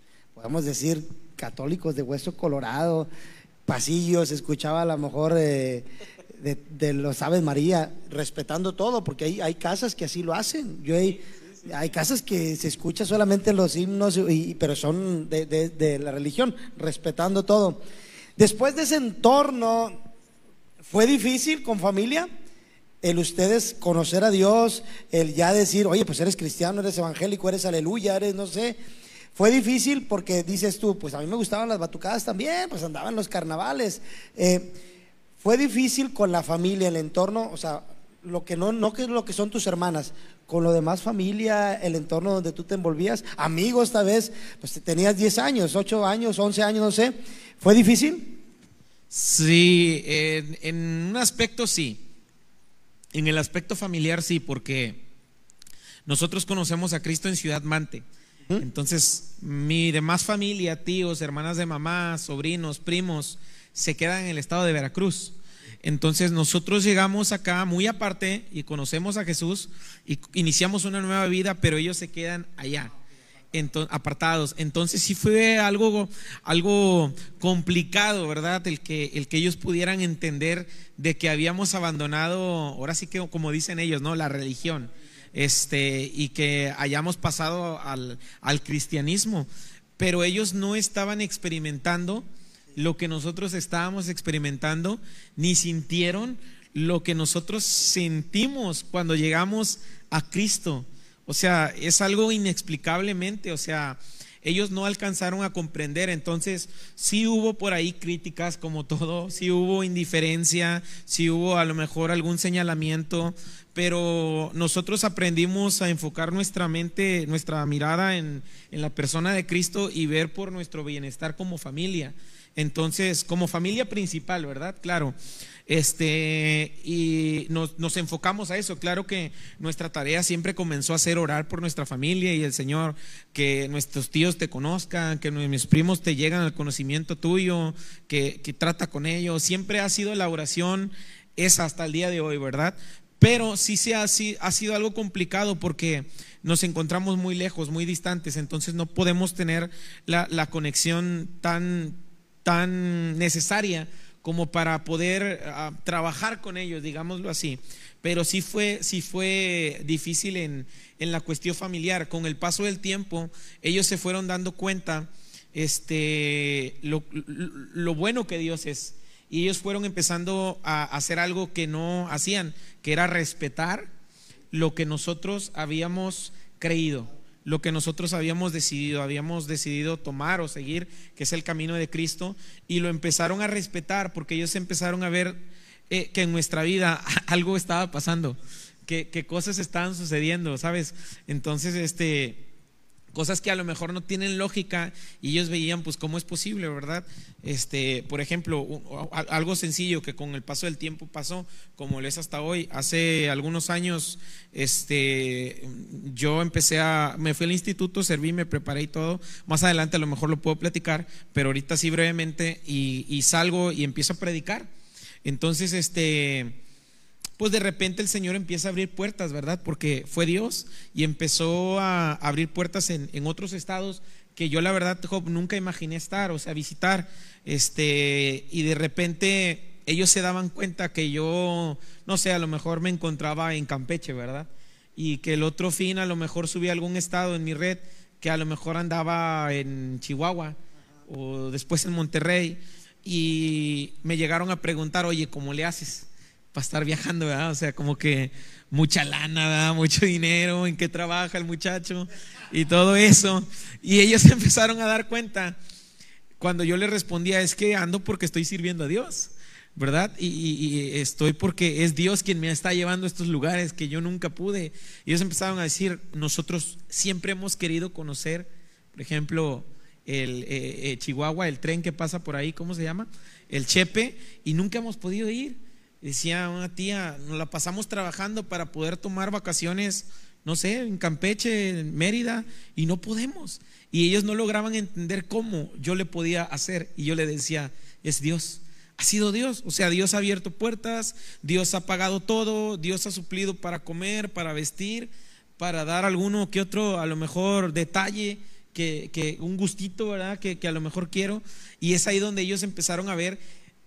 podemos decir, católicos de hueso colorado, pasillos, escuchaba a lo mejor... Eh, de, los Aves María, respetando todo, porque hay, hay casas que así lo hacen. Yo hay, hay casas que se escucha solamente los himnos, y, pero son de, la religión, respetando todo. Después de ese entorno, ¿fue difícil con familia? El ustedes conocer a Dios, el ya decir, oye, pues eres cristiano, eres evangélico, eres aleluya, eres no sé. Fue difícil porque dices tú, pues a mí me gustaban las batucadas también, pues andaban los carnavales. Eh, fue difícil con la familia, el entorno, o sea, lo que no, no que es lo que son tus hermanas, con lo demás familia, el entorno donde tú te envolvías, amigos esta vez, pues tenías 10 años, 8 años, 11 años, no sé. ¿Fue difícil? Sí, en, un aspecto sí. En el aspecto familiar sí, porque nosotros conocemos a Cristo en Ciudad Mante. Entonces, mi demás familia, tíos, hermanas de mamá, sobrinos, primos, se quedan en el estado de Veracruz. Entonces nosotros llegamos acá muy aparte y conocemos a Jesús y iniciamos una nueva vida, pero ellos se quedan allá, apartados. Entonces sí fue algo, algo complicado, ¿verdad? El que, el que ellos pudieran entender de que habíamos abandonado, ahora sí que como dicen ellos, ¿no? La religión. Este, y que hayamos pasado al, al cristianismo. Pero ellos no estaban experimentando lo que nosotros estábamos experimentando, ni sintieron lo que nosotros sentimos cuando llegamos a Cristo. O sea, es algo inexplicablemente, o sea, ellos no alcanzaron a comprender. Entonces, sí hubo por ahí críticas como todo, sí hubo indiferencia, sí hubo a lo mejor algún señalamiento, pero nosotros aprendimos a enfocar nuestra mente, nuestra mirada en, en la persona de Cristo y ver por nuestro bienestar como familia. Entonces, como familia principal, ¿verdad? Claro. Este, y nos, nos, enfocamos a eso. Claro que nuestra tarea siempre comenzó a ser orar por nuestra familia y el Señor, que nuestros tíos te conozcan, que mis primos te llegan al conocimiento tuyo, que, que trata con ellos. Siempre ha sido la oración esa hasta el día de hoy, ¿verdad? Pero sí se ha, ha sido algo complicado porque nos encontramos muy lejos, muy distantes, entonces no podemos tener la, la conexión tan tan necesaria como para poder ah, trabajar con ellos, digámoslo así. Pero sí fue, sí fue difícil en, en la cuestión familiar. Con el paso del tiempo, ellos se fueron dando cuenta este, lo, lo bueno que Dios es. Y ellos fueron empezando a hacer algo que no hacían, que era respetar lo que nosotros habíamos creído, lo que nosotros habíamos decidido, habíamos decidido tomar o seguir, que es el camino de Cristo, y lo empezaron a respetar porque ellos empezaron a ver eh, que en nuestra vida algo estaba pasando, que, que cosas estaban sucediendo, ¿sabes? Entonces, este cosas que a lo mejor no tienen lógica y ellos veían pues cómo es posible, ¿verdad? Este, por ejemplo, algo sencillo que con el paso del tiempo pasó, como lo es hasta hoy, hace algunos años este yo empecé a me fui al instituto, serví, me preparé y todo. Más adelante a lo mejor lo puedo platicar, pero ahorita sí brevemente y, y salgo y empiezo a predicar. Entonces, este pues de repente el Señor empieza a abrir puertas, ¿verdad? Porque fue Dios y empezó a abrir puertas en, otros estados que yo la verdad, Job, nunca imaginé estar, o sea, visitar, este, y de repente ellos se daban cuenta que yo, no sé, a lo mejor me encontraba en Campeche, ¿verdad? Y que el otro fin a lo mejor subía algún estado en mi red, que a lo mejor andaba en Chihuahua o después en Monterrey, y me llegaron a preguntar, oye, ¿cómo le haces? Para estar viajando, ¿verdad? O sea, como que mucha lana, ¿verdad? Mucho dinero, en qué trabaja el muchacho y todo eso. Y ellos empezaron a dar cuenta cuando yo les respondía, es que ando porque estoy sirviendo a Dios. ¿verdad? Y, estoy porque es Dios quien me está llevando a estos lugares que yo nunca pude. Y ellos empezaron a decir, nosotros siempre hemos querido conocer, por ejemplo, el eh, eh, Chihuahua, el tren que pasa por ahí, ¿cómo se llama? El Chepe, y nunca hemos podido ir. Decía una tía, nos la pasamos trabajando para poder tomar vacaciones, no sé, en Campeche, en Mérida, y no podemos. Y ellos no lograban entender cómo yo le podía hacer. Y yo le decía, es Dios. Ha sido Dios. O sea, Dios ha abierto puertas, Dios ha pagado todo, Dios ha suplido para comer, para vestir, para dar alguno que otro, a lo mejor, detalle, que, que un gustito, ¿verdad? Que, que a lo mejor quiero. Y es ahí donde ellos empezaron a ver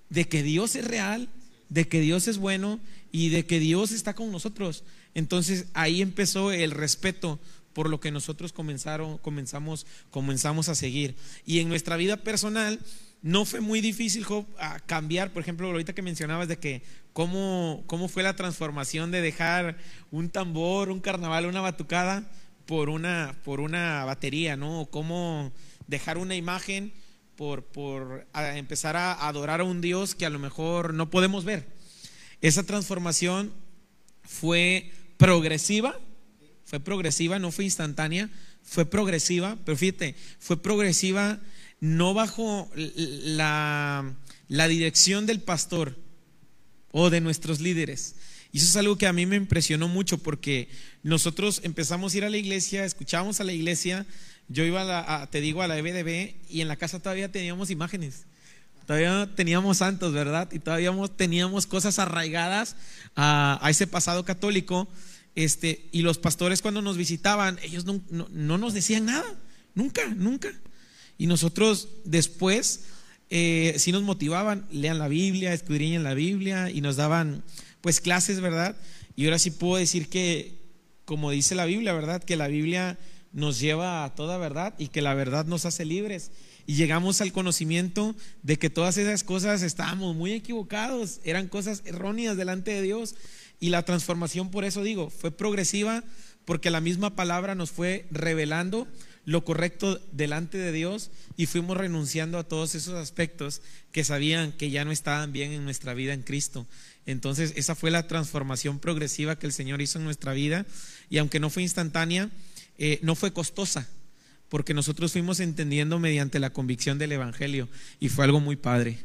de que Dios es real de que Dios es bueno y de que Dios está con nosotros. Entonces ahí empezó el respeto por lo que nosotros comenzaron, comenzamos, comenzamos a seguir. Y en nuestra vida personal no fue muy difícil a cambiar, por ejemplo, ahorita que mencionabas de que cómo, cómo fue la transformación de dejar un tambor, un carnaval, una batucada por una, por una batería, ¿no? Cómo dejar una imagen por, por empezar a adorar a un Dios que a lo mejor no podemos ver. Esa transformación fue progresiva, fue progresiva, no fue instantánea, fue progresiva, pero fíjate, fue progresiva no bajo la, la dirección del pastor o de nuestros líderes. Y eso es algo que a mí me impresionó mucho porque nosotros empezamos a ir a la iglesia, escuchábamos a la iglesia, yo iba, a te digo, a la EBDB y en la casa todavía teníamos imágenes. Todavía teníamos santos, ¿verdad? Y todavía teníamos cosas arraigadas a, ese pasado católico. Este, y los pastores cuando nos visitaban, ellos no, nos decían nada. Nunca, nunca. Y nosotros después eh, nos motivaban, lean la Biblia, escudriñen la Biblia y nos daban pues clases, ¿verdad? Y ahora sí puedo decir que, como dice la Biblia, ¿verdad? Que la Biblia nos lleva a toda verdad y que la verdad nos hace libres. Y llegamos al conocimiento de que todas esas cosas estábamos muy equivocados, eran cosas erróneas delante de Dios. Y la transformación, por eso digo, fue progresiva porque la misma palabra nos fue revelando lo correcto delante de Dios y fuimos renunciando a todos esos aspectos que sabían que ya no estaban bien en nuestra vida en Cristo. Entonces, esa fue la transformación progresiva que el Señor hizo en nuestra vida y aunque no fue instantánea, eh, no fue costosa, porque nosotros fuimos entendiendo mediante la convicción del Evangelio y fue algo muy padre.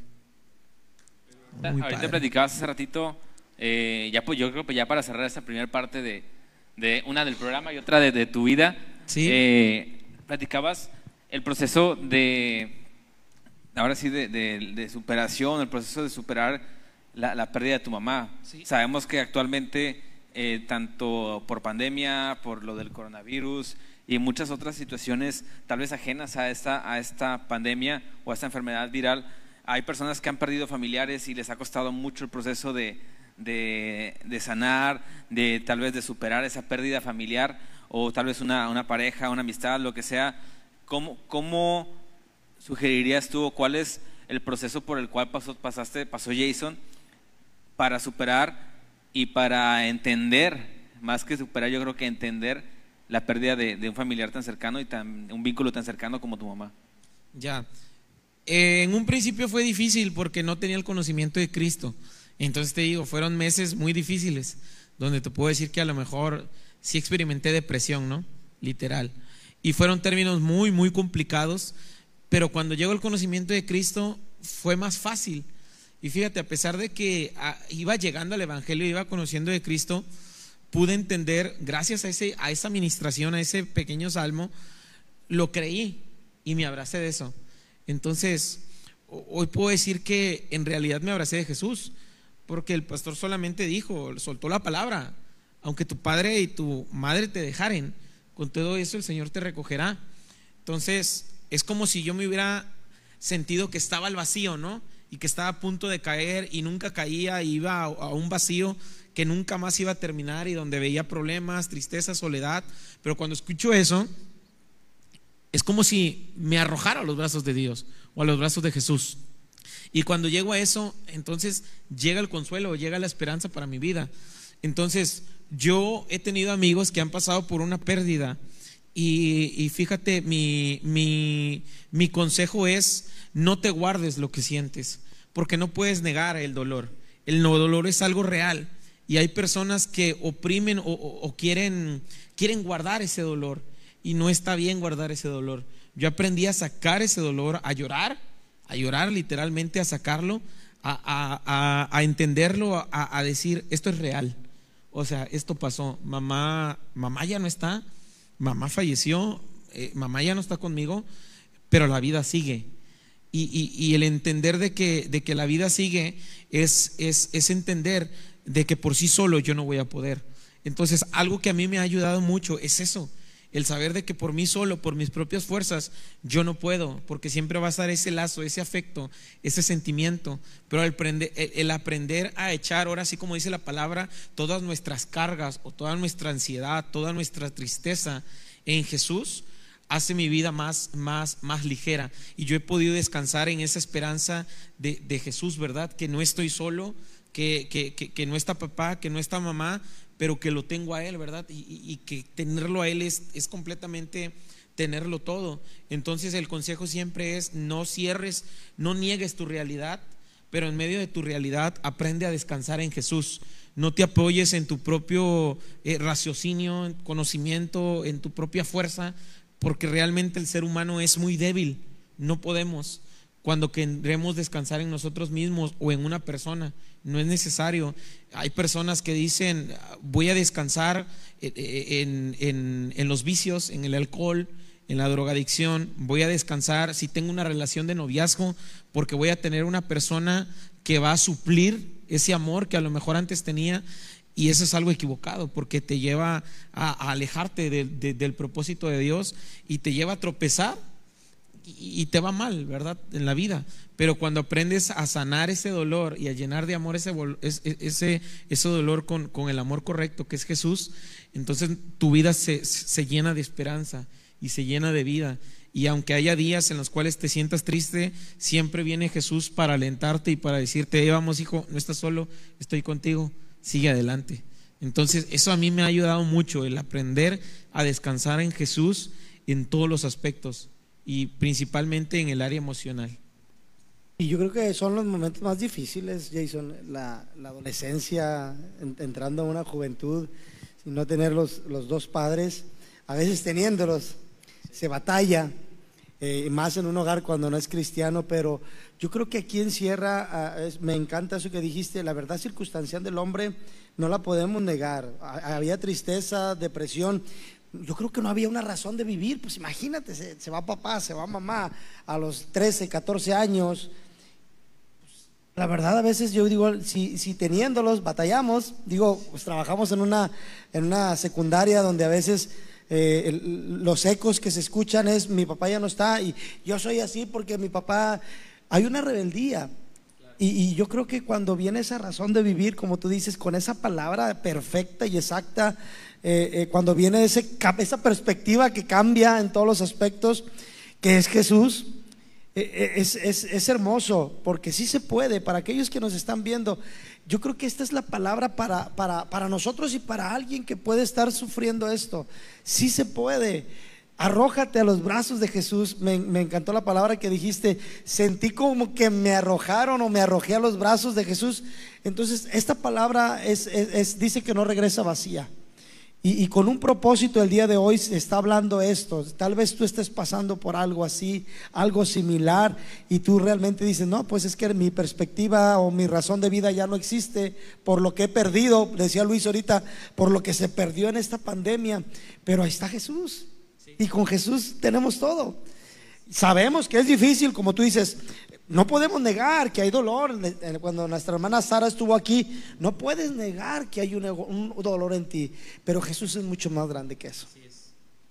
Ahorita platicabas hace ratito, eh, ya pues yo creo que ya para cerrar esta primera parte de, de una del programa y otra de, tu vida, ¿Sí? Eh, platicabas el proceso de, ahora sí, de, superación, el proceso de superar la, pérdida de tu mamá. Sabemos que actualmente eh, tanto por pandemia, por lo del coronavirus y muchas otras situaciones tal vez ajenas a esta, a esta pandemia o a esta enfermedad viral. Hay personas que han perdido familiares y les ha costado mucho el proceso de, de, sanar, de tal vez de superar esa pérdida familiar o tal vez una, una pareja, una amistad, lo que sea. ¿Cómo, cómo sugerirías tú o cuál es el proceso por el cual pasó, pasaste, pasó Jason para superar y para entender, más que superar, yo creo que entender la pérdida de, un familiar tan cercano y tan, un vínculo tan cercano como tu mamá? Ya. en un principio fue difícil porque no tenía el conocimiento de Cristo. Entonces te digo, fueron meses muy difíciles, donde te puedo decir que a lo mejor sí experimenté depresión, ¿no? Literal. Y fueron términos muy, muy complicados, pero cuando llegó el conocimiento de Cristo fue más fácil. Y fíjate, a pesar de que ah, iba llegando al Evangelio, iba conociendo de Cristo, pude entender, gracias a, ese, a esa administración, a ese pequeño salmo, lo creí y me abracé de eso. Entonces, hoy puedo decir que en realidad me abracé de Jesús, porque el pastor solamente dijo, soltó la palabra, aunque tu padre y tu madre te dejaren, con todo eso el Señor te recogerá. Entonces, es como si yo me hubiera sentido que estaba al vacío, ¿no? Y que estaba a punto de caer y nunca caía, iba a, un vacío que nunca más iba a terminar y donde veía problemas, tristeza, soledad. Pero cuando escucho eso, es como si me arrojara a los brazos de Dios o a los brazos de Jesús. Y cuando llego a eso, entonces llega el consuelo, llega la esperanza para mi vida. Entonces, yo he tenido amigos que han pasado por una pérdida y, fíjate, mi, mi, consejo es no te guardes lo que sientes, porque no puedes negar el dolor. El no dolor es algo real y hay personas que oprimen o, quieren, quieren guardar ese dolor y no está bien guardar ese dolor. Yo aprendí a sacar ese dolor, a llorar, a llorar literalmente, a sacarlo, a, entenderlo, a, decir, esto es real o sea, esto pasó, mamá, mamá ya no está, mamá falleció, eh, mamá ya no está conmigo, pero la vida sigue. Y, el entender de que, de que la vida sigue es, es, es entender de que por sí solo yo no voy a poder. Entonces, algo que a mí me ha ayudado mucho es eso, el saber de que por mí solo, por mis propias fuerzas, yo no puedo, porque siempre va a estar ese lazo, ese afecto, ese sentimiento. Pero el aprender, el aprender a echar, ahora sí como dice la palabra, todas nuestras cargas o toda nuestra ansiedad, toda nuestra tristeza en Jesús, hace mi vida más, más, más ligera. Y yo he podido descansar en esa esperanza de, de Jesús, ¿verdad? Que no estoy solo, que, que, que, no está papá, que no está mamá, pero que lo tengo a Él, ¿verdad? Y, que tenerlo a Él es, es, completamente tenerlo todo. Entonces el consejo siempre es no cierres, no niegues tu realidad, pero en medio de tu realidad aprende a descansar en Jesús. No te apoyes en tu propio eh, raciocinio, conocimiento, en tu propia fuerza, porque realmente el ser humano es muy débil. No podemos cuando queremos descansar en nosotros mismos o en una persona. No es necesario. Hay personas que dicen, voy a descansar eh, eh, en, los vicios, en el alcohol, en la drogadicción, voy a descansar si tengo una relación de noviazgo, porque voy a tener una persona que va a suplir ese amor que a lo mejor antes tenía. Y eso es algo equivocado, porque te lleva a, alejarte del propósito de Dios y te lleva a tropezar y te va mal, ¿verdad? En la vida. Pero cuando aprendes a sanar ese dolor y a llenar de amor ese, ese, ese dolor con, con, el amor correcto que es Jesús, entonces tu vida se, se, llena de esperanza y se llena de vida. Y aunque haya días en los cuales te sientas triste, siempre viene Jesús para alentarte y para decirte, vamos hijo, no estás solo, estoy contigo, sigue adelante. Entonces eso a mí me ha ayudado mucho, el aprender a descansar en Jesús en todos los aspectos y principalmente en el área emocional. Y yo creo que son los momentos más difíciles, Jason, la, adolescencia, entrando a una juventud, sin no tener los, los dos padres, a veces teniéndolos, se batalla, eh, más en un hogar cuando no es cristiano, pero yo creo que aquí encierra, ah, me encanta eso que dijiste, la verdad circunstancial del hombre no la podemos negar. Había tristeza, depresión, yo creo que no había una razón de vivir, pues imagínate, se, va papá, se va mamá a los 13, 14 años. La verdad, a veces yo digo, si, si teniéndolos batallamos, digo, pues trabajamos en una, en una secundaria donde a veces eh, los ecos que se escuchan es mi papá ya no está y yo soy así porque mi papá, hay una rebeldía. Y, yo creo que cuando viene esa razón de vivir, como tú dices, con esa palabra perfecta y exacta, eh, eh, cuando viene ese, esa perspectiva que cambia en todos los aspectos, que es Jesús, Es, es- es hermoso, porque sí se puede, para aquellos que nos están viendo, yo creo que esta es la palabra para, para, para nosotros y para alguien que puede estar sufriendo esto. Sí se puede. Arrójate a los brazos de Jesús. Me, me encantó la palabra que dijiste. Sentí como que me arrojaron o me arrojé a los brazos de Jesús. Entonces, esta palabra es, dice que no regresa vacía. Y, y con un propósito el día de hoy se está hablando esto. Tal vez tú estés pasando por algo así, algo similar, y tú realmente dices, no, pues es que mi perspectiva o mi razón de vida ya no existe por lo que he perdido, decía Luis ahorita, por lo que se perdió en esta pandemia. Pero ahí está Jesús. Y con Jesús tenemos todo. Sabemos que es difícil, como tú dices, no podemos negar que hay dolor. Cuando nuestra hermana Sara estuvo aquí, no puedes negar que hay un dolor en ti, pero Jesús es mucho más grande que eso.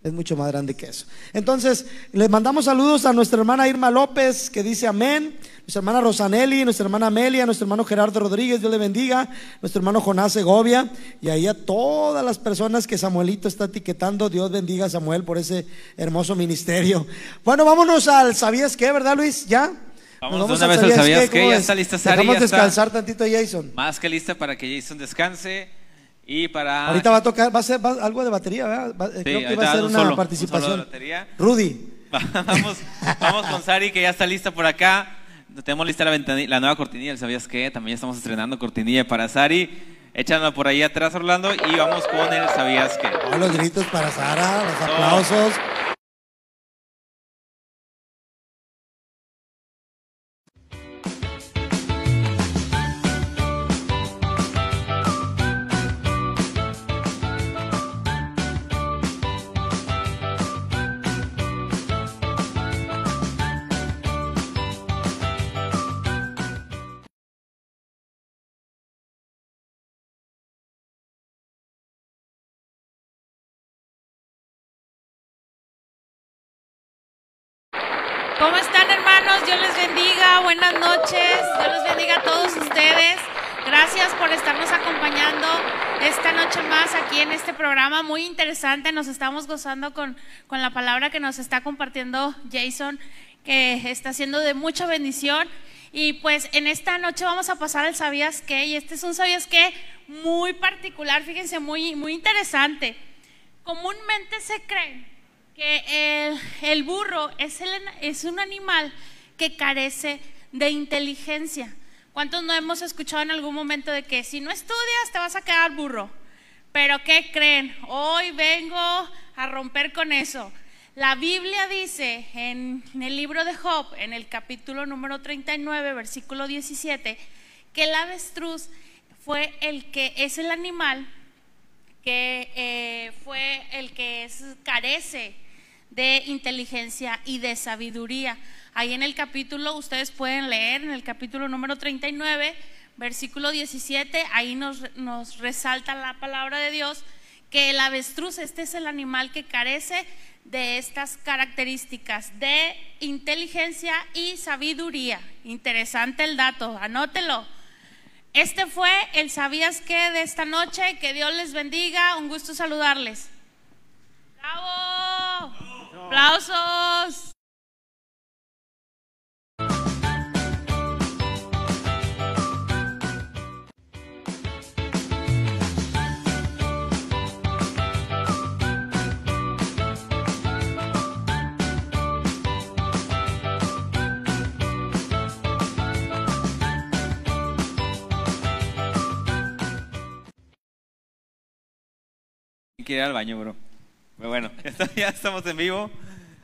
Es mucho más grande que eso. Entonces, les mandamos saludos a nuestra hermana Irma López, que dice amén. Nuestra hermana Rosanelli, nuestra hermana Amelia, nuestro hermano Gerardo Rodríguez, Dios le bendiga. Nuestro hermano Jonás Segovia. Y ahí a todas las personas que Samuelito está etiquetando. Dios bendiga a Samuel por ese hermoso ministerio. Bueno, vámonos al ¿Sabías qué, verdad, Luis? ¿Ya? Vamos de una vez al ¿Sabías qué? ¿Cómo Ya está lista Sari, ya está. descansar tantito a Jason. Más que lista para que Jason descanse y para... Ahorita va a tocar, va a ser va- algo de batería, ¿verdad? Va- Sí, Creo que va a ser un una solo, un participación. solo de. Rudy. vamos, vamos con Sari, que ya está lista por acá. Tenemos lista la, la nueva cortinilla, ¿sabías qué? También estamos estrenando cortinilla para Sari. Échala por ahí atrás, Orlando, y vamos con el ¿sabías qué? Oh, los gritos para Sara, los aplausos. ¿Cómo buenas noches, Dios les bendiga a todos ustedes. Gracias por estarnos acompañando esta noche más aquí en este programa muy interesante. Nos estamos gozando con, con la palabra que nos está compartiendo Jason, que está siendo de mucha bendición. Y pues en esta noche vamos a pasar al ¿Sabías qué? Y este es un ¿Sabías qué? muy particular, fíjense, muy, muy interesante. Comúnmente se cree que el, el burro es, el- es un animal que carece de inteligencia. ¿Cuántos no hemos escuchado en algún momento de que si no estudias te vas a quedar burro? Pero ¿qué creen? Hoy vengo a romper con eso. La Biblia dice en, el libro de Job, en el capítulo número 39, versículo 17, que el avestruz fue el que es el animal que eh, fue el que carece de inteligencia y de sabiduría. Ahí en el capítulo, ustedes pueden leer, en el capítulo número 39, versículo 17, ahí nos, nos resalta la palabra de Dios, que el avestruz, este es el animal que carece de estas características de inteligencia y sabiduría. Interesante el dato, anótelo. Este fue el sabías qué de esta noche. Que Dios les bendiga. Un gusto saludarles. ¡Bravo! ¡Aplausos! Quiero ir al baño, bro. Pero bueno, ya estamos en vivo.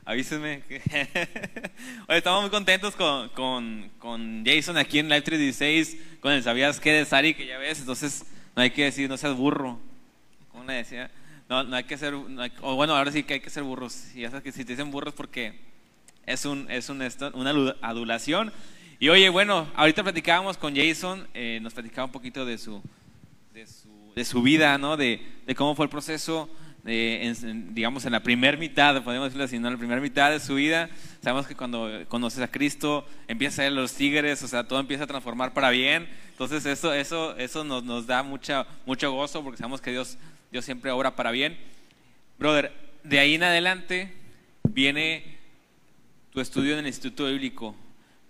Avísenme. que- Oye, estamos muy contentos con, con, con Jason aquí en Live 316, con el ¿Sabías qué de Sari? Que ya ves, entonces no hay que decir, no seas burro. ¿Cómo le decía? No, no hay que ser, no hay- o bueno, ahora sí que hay que ser burros. Y ya sabes que si te dicen burros porque es, un, es un, una adulación. Y oye, bueno, ahorita platicábamos con Jason, eh, nos platicaba un poquito de su, de su, de su vida, ¿no? De, de cómo fue el proceso, digamos, en la primera mitad, podemos decirlo así, ¿no? En la primera mitad de su vida. Sabemos que cuando conoces a Cristo, empieza a ver los tigres, o sea, todo empieza a transformar para bien. Entonces, eso, eso, eso nos, nos da mucha, mucho gozo porque sabemos que Dios, Dios siempre obra para bien. Brother, de ahí en adelante viene tu estudio en el Instituto Bíblico,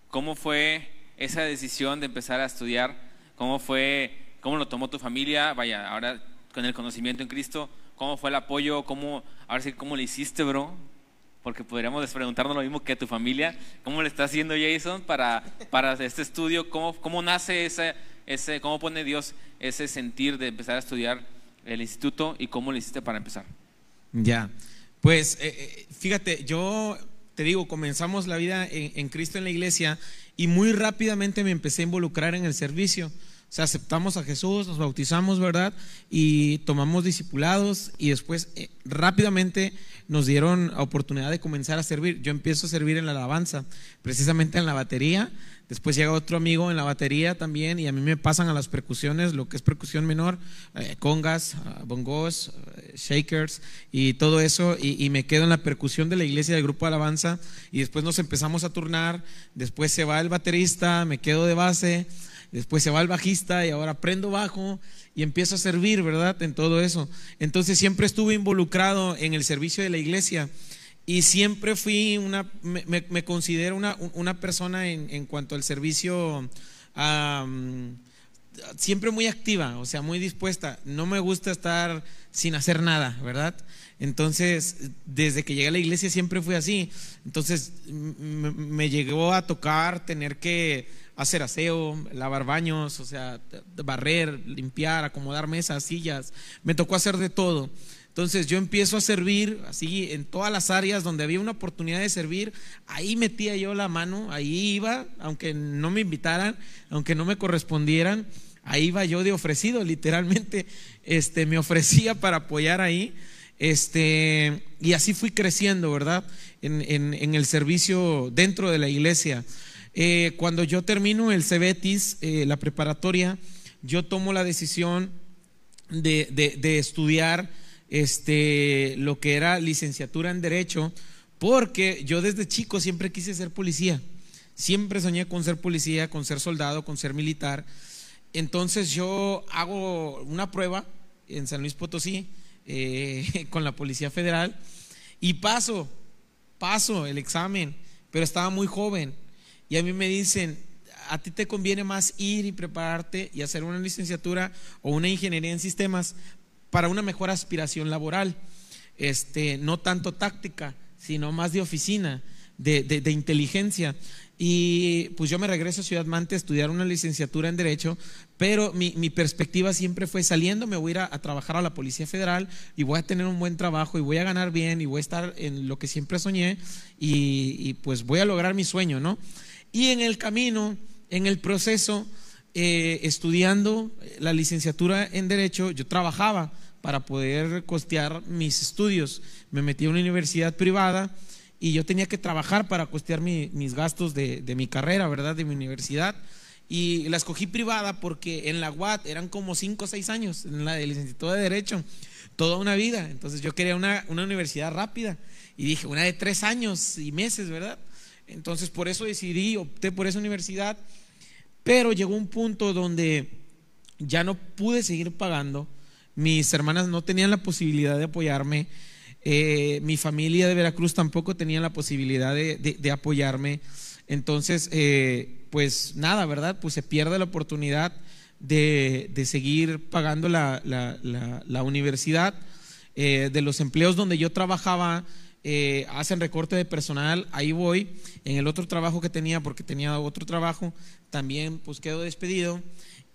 ¿cómo fue esa decisión de empezar a estudiar? ¿Cómo fue, cómo lo tomó tu familia? Vaya, ahora con el conocimiento en Cristo, ¿cómo fue el apoyo? ¿Cómo, ahora sí, cómo le hiciste, bro? Porque podríamos preguntarnos lo mismo que a tu familia. ¿Cómo le está haciendo Jason para, para este estudio? ¿Cómo, cómo nace ese, ese, cómo pone Dios ese sentir de empezar a estudiar el instituto y cómo le hiciste para empezar? Ya, pues eh, eh, fíjate, yo te digo, comenzamos la vida en, en Cristo en la iglesia y muy rápidamente me empecé a involucrar en el servicio. O sea, aceptamos a Jesús, nos bautizamos, ¿verdad? Y tomamos discipulados y después eh, rápidamente nos dieron oportunidad de comenzar a servir. Yo empiezo a servir en la alabanza, precisamente en la batería. Después llega otro amigo en la batería también y a mí me pasan a las percusiones, lo que es percusión menor, eh, congas, uh, bongos, shakers y todo eso. Y, me quedo en la percusión de la iglesia del grupo alabanza y después nos empezamos a turnar. Después se va el baterista, me quedo de base. Después se va el bajista y ahora prendo bajo y empiezo a servir, ¿verdad? En todo eso. Entonces siempre estuve involucrado en el servicio de la iglesia y siempre fui una, me, me considero una, una persona en, en, cuanto al servicio, siempre muy activa, o sea, muy dispuesta. No me gusta estar sin hacer nada, ¿verdad? Entonces, desde que llegué a la iglesia siempre fui así. Entonces, me llegó a tocar tener que hacer aseo, lavar baños, o sea, barrer, limpiar, acomodar mesas, sillas. Me tocó hacer de todo. Entonces yo empiezo a servir así en todas las áreas donde había una oportunidad de servir, ahí metía yo la mano, ahí iba, aunque no me invitaran, aunque no me correspondieran, ahí iba yo de ofrecido, literalmente, este, me ofrecía para apoyar ahí, este, y así fui creciendo, ¿verdad? En, en, en el servicio dentro de la iglesia. Eh, cuando yo termino el CEBETIS, eh, la preparatoria, yo tomo la decisión de, estudiar este, lo que era licenciatura en Derecho, porque yo desde chico siempre quise ser policía. Siempre soñé con ser policía, con ser soldado, con ser militar. Entonces yo hago una prueba en San Luis Potosí eh, con la Policía Federal y paso, paso el examen, pero estaba muy joven. Y a mí me dicen, a ti te conviene más ir y prepararte y hacer una licenciatura o una ingeniería en sistemas para una mejor aspiración laboral. Este, no tanto táctica, sino más de oficina, de, de, inteligencia. Y pues yo me regreso a Ciudad Mante a estudiar una licenciatura en Derecho, pero mi, mi perspectiva siempre fue saliendo, me voy a ir a, a, trabajar a la Policía Federal y voy a tener un buen trabajo y voy a ganar bien y voy a estar en lo que siempre soñé y, y pues voy a lograr mi sueño, ¿no? Y en el camino, en el proceso, eh, estudiando la licenciatura en Derecho, yo trabajaba para poder costear mis estudios. Me metí a una universidad privada y yo tenía que trabajar para costear mi, mis gastos de, de, mi carrera, ¿verdad? De mi universidad. Y la escogí privada porque en la UAT eran como 5 o 6 años, en la de licenciatura de Derecho, toda una vida. Entonces yo quería una, una universidad rápida y dije, una de 3 años y meses, ¿verdad? Entonces por eso decidí, opté por esa universidad, pero llegó un punto donde ya no pude seguir pagando, mis hermanas no tenían la posibilidad de apoyarme, eh, mi familia de Veracruz tampoco tenía la posibilidad de, apoyarme, entonces eh, pues nada, ¿verdad? Pues se pierde la oportunidad de, seguir pagando la universidad, eh, de los empleos donde yo trabajaba eh, hacen recorte de personal, ahí voy. En el otro trabajo que tenía, porque tenía otro trabajo, también pues quedo despedido.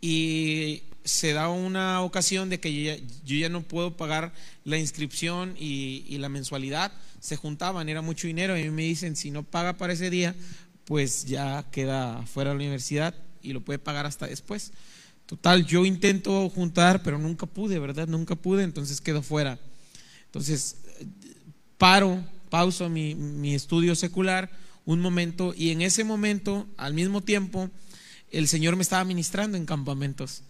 Y se da una ocasión de que yo ya, no puedo pagar la inscripción y, y, la mensualidad. Se juntaban, era mucho dinero. Y me dicen, si no paga para ese día, pues ya queda fuera de la universidad y lo puede pagar hasta después. Total, yo intento juntar, pero nunca pude, ¿verdad? Nunca pude, entonces quedo fuera. Entonces, paro, pauso mi, mi, estudio secular un momento y en ese momento, al mismo tiempo, el Señor me estaba ministrando en campamentos.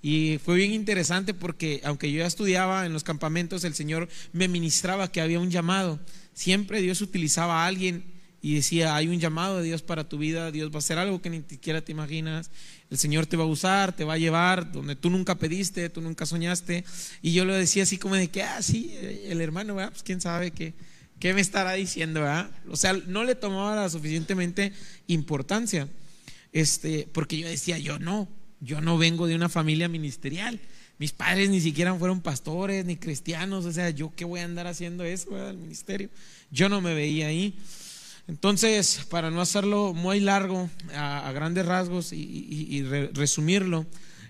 Y fue bien interesante porque aunque yo ya estudiaba en los campamentos, el Señor me ministraba que había un llamado. Siempre Dios utilizaba a alguien y decía, hay un llamado de Dios para tu vida, Dios va a hacer algo que ni siquiera te imaginas, el Señor te va a usar, te va a llevar donde tú nunca pediste, tú nunca soñaste. Y yo lo decía así como de que, ah, sí, el hermano, pues quién sabe qué, ¿qué me estará diciendo? ah? O sea, no le tomaba la suficientemente importancia. Este, porque yo decía, yo no, yo no vengo de una familia ministerial. Mis padres ni siquiera fueron pastores ni cristianos, o sea, yo qué voy a andar haciendo eso al ministerio. Yo no me veía ahí. Entonces, para no hacerlo muy largo, a, grandes rasgos y, y- y re- resumirlo,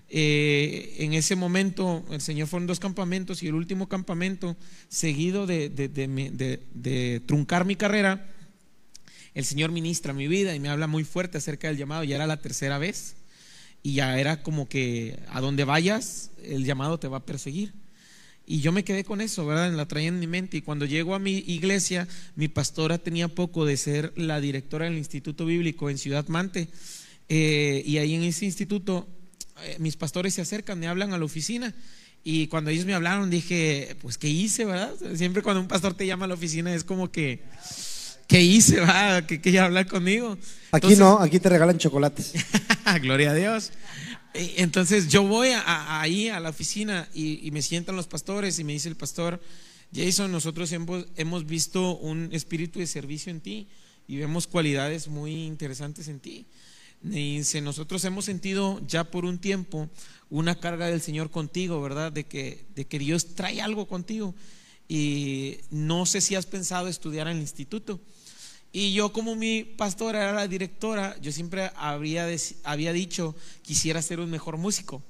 eh, en ese momento el Señor fueron dos campamentos y el último campamento, seguido de- de truncar mi carrera, el Señor ministra mi vida y me habla muy fuerte acerca del llamado. Ya era la tercera vez y ya era como que a donde vayas, el llamado te va a perseguir. Y yo me quedé con eso, ¿verdad? La traía en mi mente. Y cuando llego a mi iglesia, mi pastora tenía poco de ser la directora del Instituto Bíblico en Ciudad Mante. Eh, y ahí en ese instituto, eh, mis pastores se acercan, me hablan a la oficina. Y cuando ellos me hablaron, dije, pues, ¿qué hice, verdad? Siempre cuando un pastor te llama a la oficina es como que, ¿qué hice, va? ¿Qué quería hablar conmigo? Aquí Entonces- no, aquí te regalan chocolates. Gloria a Dios. Entonces yo voy a- ahí a la oficina y, y me sientan los pastores y me dice el pastor, Jason, nosotros hemos, hemos visto un espíritu de servicio en ti y vemos cualidades muy interesantes en ti. Me dice, nosotros hemos sentido ya por un tiempo una carga del Señor contigo, ¿verdad? De que, de que Dios trae algo contigo. Y no sé si has pensado estudiar en el instituto. Y yo como mi pastora era la directora, yo siempre habría, dec- había dicho, quisiera ser un mejor músico,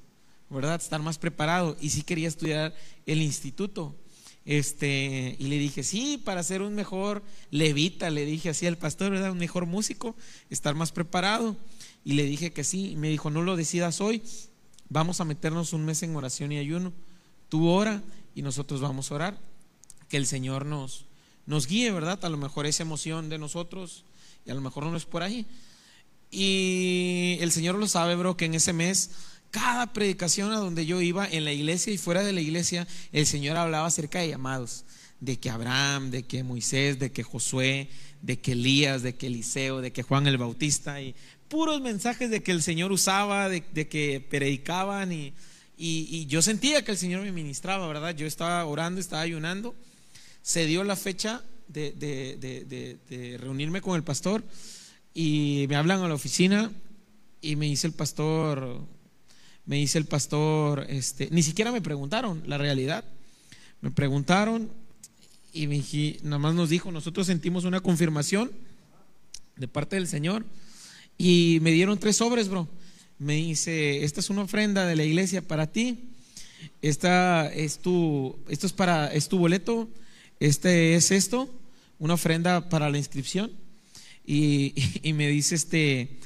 ¿verdad? Estar más preparado. Y sí quería estudiar el instituto. Este, y le dije, sí, para ser un mejor levita, le dije así al pastor, ¿verdad? Un mejor músico, estar más preparado. Y le dije que sí. Y me dijo, no lo decidas hoy, vamos a meternos un mes en oración y ayuno. Tú ora y nosotros vamos a orar. Que el Señor nos, nos guíe, ¿verdad? A lo mejor es emoción de nosotros y a lo mejor no es por ahí. Y el Señor lo sabe, bro, que en ese mes, cada predicación a donde yo iba, en la iglesia y fuera de la iglesia, el Señor hablaba acerca de llamados. De que Abraham, de que Moisés, de que Josué, de que Elías, de que Eliseo, de que Juan el Bautista. Y puros mensajes de que el Señor usaba, de, que predicaban. Y- y yo sentía que el Señor me ministraba, ¿verdad? Yo estaba orando, estaba ayunando se dio la fecha de, reunirme con el pastor y me hablan a la oficina y me dice el pastor, me dice el pastor, este, ni siquiera me preguntaron la realidad, me preguntaron y me dije, nada más nos dijo, nosotros sentimos una confirmación de parte del Señor y me dieron tres sobres, bro. Me dice, esta es una ofrenda de la iglesia para ti. Esta es tu, esto es para, es tu boleto. Este es esto, una ofrenda para la inscripción. Y, me dice este,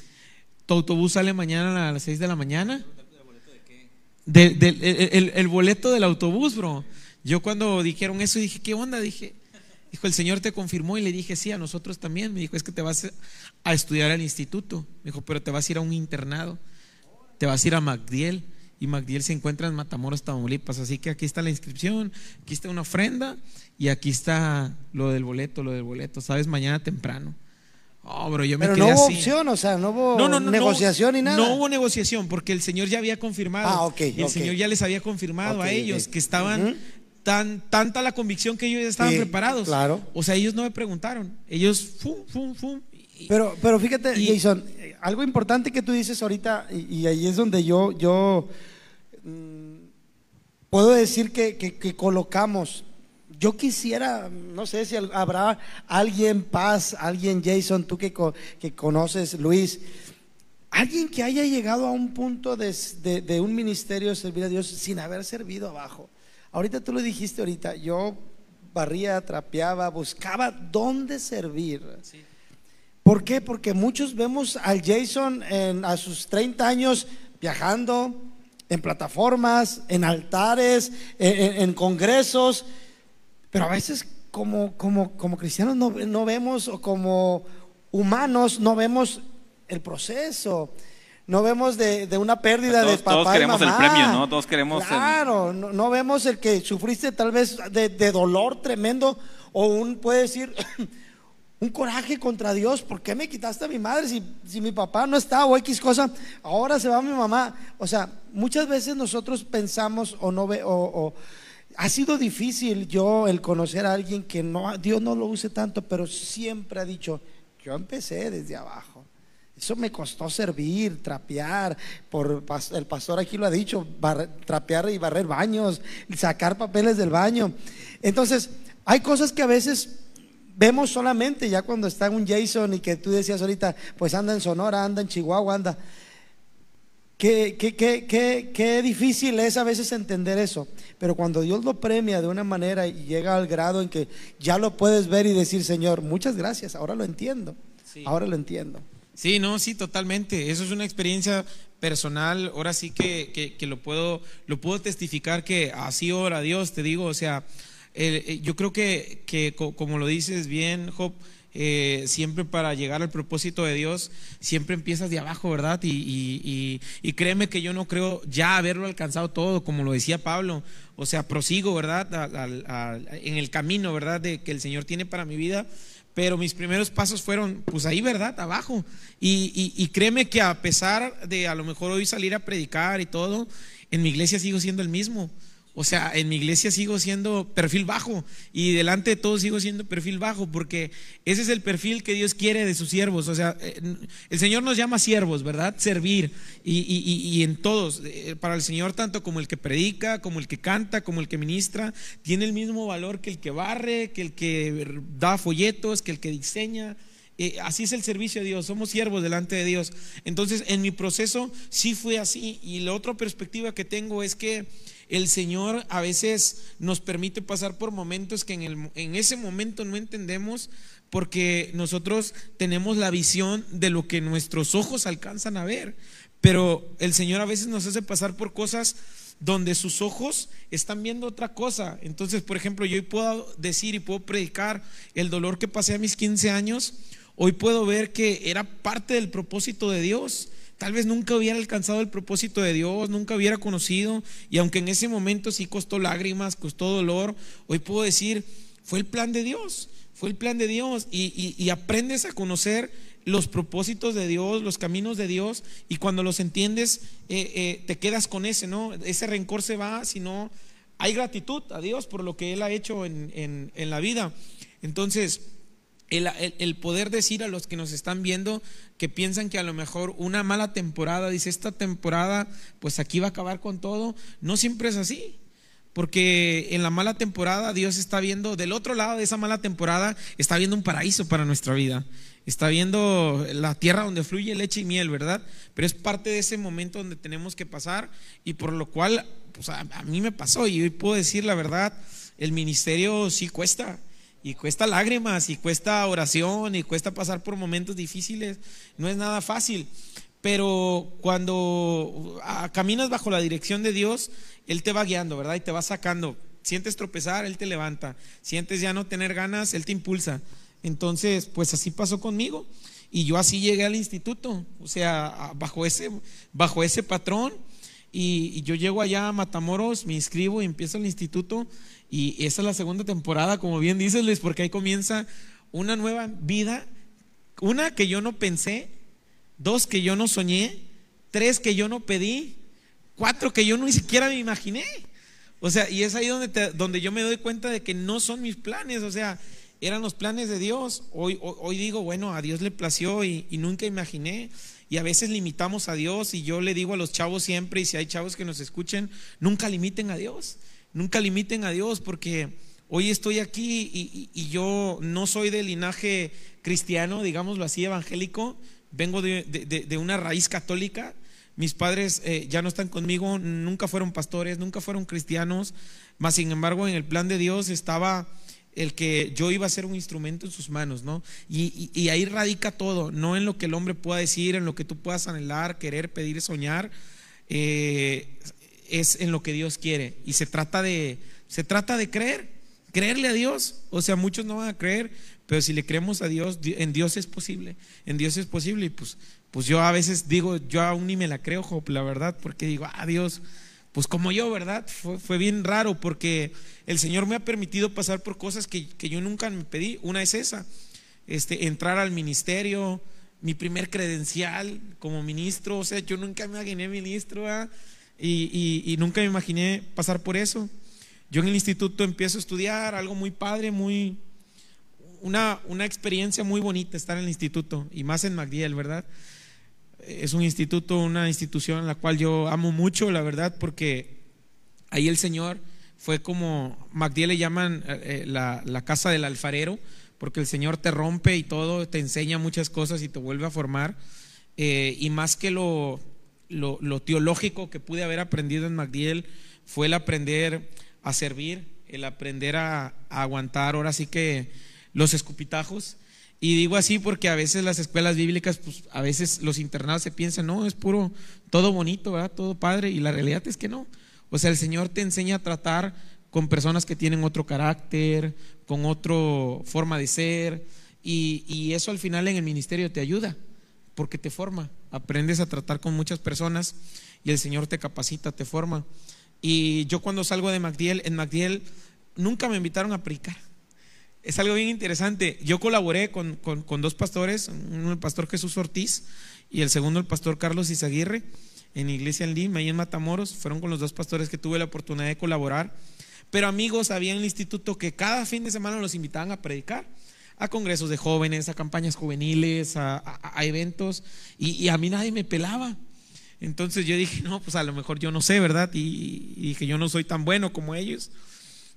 tu autobús sale mañana a las 6 de la mañana. De- el, el- el boleto del autobús, bro. Yo cuando dijeron eso dije, ¿qué onda? Dije, dijo, el Señor te confirmó y le dije, sí, a nosotros también. Me dijo, es que te vas a estudiar al instituto. Me dijo, pero te vas a ir a un internado. Te vas a ir a MacDiel. Y MacDiel se encuentra en Matamoros, Tamaulipas. Así que aquí está la inscripción, aquí está una ofrenda y aquí está lo del boleto, lo del boleto. ¿Sabes? Mañana temprano. Oh, bro, yo me Pero quedé no hubo así. opción, o sea, no hubo No, no, no, negociación ni nada. No hubo negociación porque el Señor ya había confirmado. Ah, ok, y el. Señor ya les había confirmado a ellos que estaban tan tanta la convicción que ellos ya estaban Sí, preparados. claro. O sea, ellos no me preguntaron. Ellos fum, fum, fum. Pero, pero fíjate, Y- Jason, algo importante que tú dices ahorita, y, y ahí es donde yo, yo puedo decir que, que- que colocamos. Yo quisiera, no sé si habrá alguien, Paz, alguien, Jason, tú que, que conoces, Luis, alguien que haya llegado a un punto de, de- de un ministerio de servir a Dios sin haber servido abajo. Ahorita tú lo dijiste ahorita, yo barría, trapeaba, buscaba dónde servir. ¿Por qué? Porque muchos vemos al Jason en- a sus 30 años viajando en plataformas, en altares, en, en- en congresos, pero a veces como, como, como cristianos no, no vemos, o como humanos no vemos el proceso. No vemos de, de una pérdida Todos- de papá todos y queremos el premio, ¿no? Todos queremos el- Claro, no, no vemos el que sufriste tal vez de, de dolor tremendo o un, puede decir, un coraje contra Dios. ¿Por qué me quitaste a mi madre si, si mi papá no está o X cosa? Ahora se va mi mamá. O sea, muchas veces nosotros pensamos o no ve, o, o Ha sido difícil yo el conocer a alguien que no, Dios no lo use tanto, pero siempre ha dicho, yo empecé desde abajo. Eso me costó servir, trapear, por el pastor aquí lo ha dicho, trapear y barrer baños, sacar papeles del baño. Entonces, hay cosas que a veces vemos solamente ya cuando está un Jason y que tú decías ahorita, pues anda en Sonora, anda en Chihuahua, anda. Qué, qué, qué, qué, difícil es a veces entender eso, pero cuando Dios lo premia de una manera y llega al grado en que ya lo puedes ver y decir, Señor, muchas gracias, ahora lo entiendo, ahora lo entiendo. Sí, no, sí, totalmente. Eso es una experiencia personal. Ahora sí que, que, lo, puedo, lo puedo testificar que así ora Dios, te digo. O sea, eh, yo creo que, que, como lo dices bien, Job, eh, siempre para llegar al propósito de Dios, siempre empiezas de abajo, ¿verdad? Y, y, créeme que yo no creo ya haberlo alcanzado todo, como lo decía Pablo. O sea, prosigo, ¿verdad? en el camino, ¿verdad? De que el Señor tiene para mi vida pero mis primeros pasos fueron, pues ahí, ¿verdad? Abajo. Y, créeme que a pesar de a lo mejor hoy salir a predicar y todo, en mi iglesia sigo siendo el mismo. O sea, en mi iglesia sigo siendo perfil bajo y delante de todos sigo siendo perfil bajo porque ese es el perfil que Dios quiere de sus siervos. O sea, eh, el Señor nos llama siervos, ¿verdad? Servir y, y, en todos. Eh, para el Señor, tanto como el que predica, como el que canta, como el que ministra, tiene el mismo valor que el que barre, que el que da folletos, que el que diseña. Eh, así es el servicio de Dios, somos siervos delante de Dios. Entonces, en mi proceso sí fue así. Y la otra perspectiva que tengo es que el Señor a veces nos permite pasar por momentos que en, ese momento no entendemos porque nosotros tenemos la visión de lo que nuestros ojos alcanzan a ver. Pero el Señor a veces nos hace pasar por cosas donde sus ojos están viendo otra cosa. Entonces, por ejemplo, yo hoy puedo decir y puedo predicar el dolor que pasé a mis 15 años. Hoy puedo ver que era parte del propósito de Dios. Tal vez nunca hubiera alcanzado el propósito de Dios, nunca hubiera conocido, y aunque en ese momento sí costó lágrimas, costó dolor, hoy puedo decir, fue el plan de Dios, fue el plan de Dios, y, aprendes a conocer los propósitos de Dios, los caminos de Dios, y cuando los entiendes, eh, eh, te quedas con ese, ¿no? Ese rencor se va, sino hay gratitud a Dios por lo que Él ha hecho en, en la vida. Entonces, el, poder decir a los que nos están viendo que piensan que a lo mejor una mala temporada, dice esta temporada, pues aquí va a acabar con todo, no siempre es así. Porque en la mala temporada Dios está viendo, del otro lado de esa mala temporada, está viendo un paraíso para nuestra vida. Está viendo la tierra donde fluye leche y miel, ¿verdad? Pero es parte de ese momento donde tenemos que pasar y por lo cual, pues a, a mí me pasó y hoy puedo decir la verdad, el ministerio sí cuesta y cuesta lágrimas y cuesta oración y cuesta pasar por momentos difíciles. No es nada fácil. Pero cuando ah, caminas bajo la dirección de Dios, Él te va guiando, ¿verdad? Y te va sacando. Sientes tropezar, Él te levanta. Sientes ya no tener ganas, Él te impulsa. Entonces, pues así pasó conmigo. Y yo así llegué al instituto, o sea, bajo ese, bajo ese patrón. Y, yo llego allá a Matamoros, me inscribo y empiezo el instituto. Y esa es la segunda temporada, como bien dices Luis, porque ahí comienza una nueva vida. Una que yo no pensé, dos que yo no soñé, tres que yo no pedí, cuatro que yo ni siquiera me imaginé. O sea, y es ahí donde, donde yo me doy cuenta de que no son mis planes, o sea, eran los planes de Dios. Hoy, hoy, digo, bueno, a Dios le plació y, y, nunca imaginé. Y a veces limitamos a Dios y yo le digo a los chavos siempre, y si hay chavos que nos escuchen, nunca limiten a Dios. Nunca limiten a Dios porque hoy estoy aquí y, yo no soy de linaje cristiano, digámoslo así, evangélico. Vengo de, una raíz católica. Mis padres eh, ya no están conmigo, nunca fueron pastores, nunca fueron cristianos, mas sin embargo en el plan de Dios estaba el que yo iba a ser un instrumento en sus manos, ¿no? Y, ahí radica todo, no en lo que el hombre pueda decir, en lo que tú puedas anhelar, querer, pedir, soñar. Eh, es en lo que Dios quiere. Y se trata de, se trata de creer, creerle a Dios. O sea, muchos no van a creer, pero si le creemos a Dios, en Dios es posible. En Dios es posible. Y pues, pues yo a veces digo, yo aún ni me la creo, la verdad, porque digo, ah, Dios, pues como yo, ¿verdad? Fue, bien raro porque el Señor me ha permitido pasar por cosas que, yo nunca me pedí. Una es esa, este, entrar al ministerio, mi primer credencial como ministro, o sea, yo nunca me imaginé ministro, y, nunca me imaginé pasar por eso. Yo en el instituto empiezo a estudiar algo muy padre, muy una, una experiencia muy bonita estar en el instituto y más en MacDiel, ¿verdad? Es un instituto, una institución en la cual yo amo mucho, la verdad, porque ahí el Señor fue como, MacDiel le llaman eh, la, la casa del alfarero, porque el Señor te rompe y todo, te enseña muchas cosas y te vuelve a formar. Eh, y más que lo, lo, teológico que pude haber aprendido en MacDiel, fue el aprender a servir, el aprender a, aguantar ahora sí que los escupitajos. Y digo así porque a veces las escuelas bíblicas, pues a veces los internados se piensan, no, es puro, todo bonito, ¿verdad? Todo padre, y la realidad es que no. O sea, el Señor te enseña a tratar con personas que tienen otro carácter, con otra forma de ser, y eso al final en el ministerio te ayuda porque te forma. Aprendes a tratar con muchas personas y el Señor te capacita, te forma. Y yo cuando salgo de MacDiel, en MacDiel nunca me invitaron a predicar. Es algo bien interesante. Yo colaboré con, con, dos pastores, uno el pastor Jesús Ortiz y el segundo el pastor Carlos Izaguirre, en Iglesia en Lima, ahí en Matamoros. Fueron con los dos pastores que tuve la oportunidad de colaborar. Pero amigos, había en el instituto que cada fin de semana los invitaban a predicar a congresos de jóvenes, a campañas juveniles, a, eventos, y, y, a mí nadie me pelaba. Entonces yo dije, no, pues a lo mejor yo no sé, ¿verdad? Y, y dije, yo no soy tan bueno como ellos.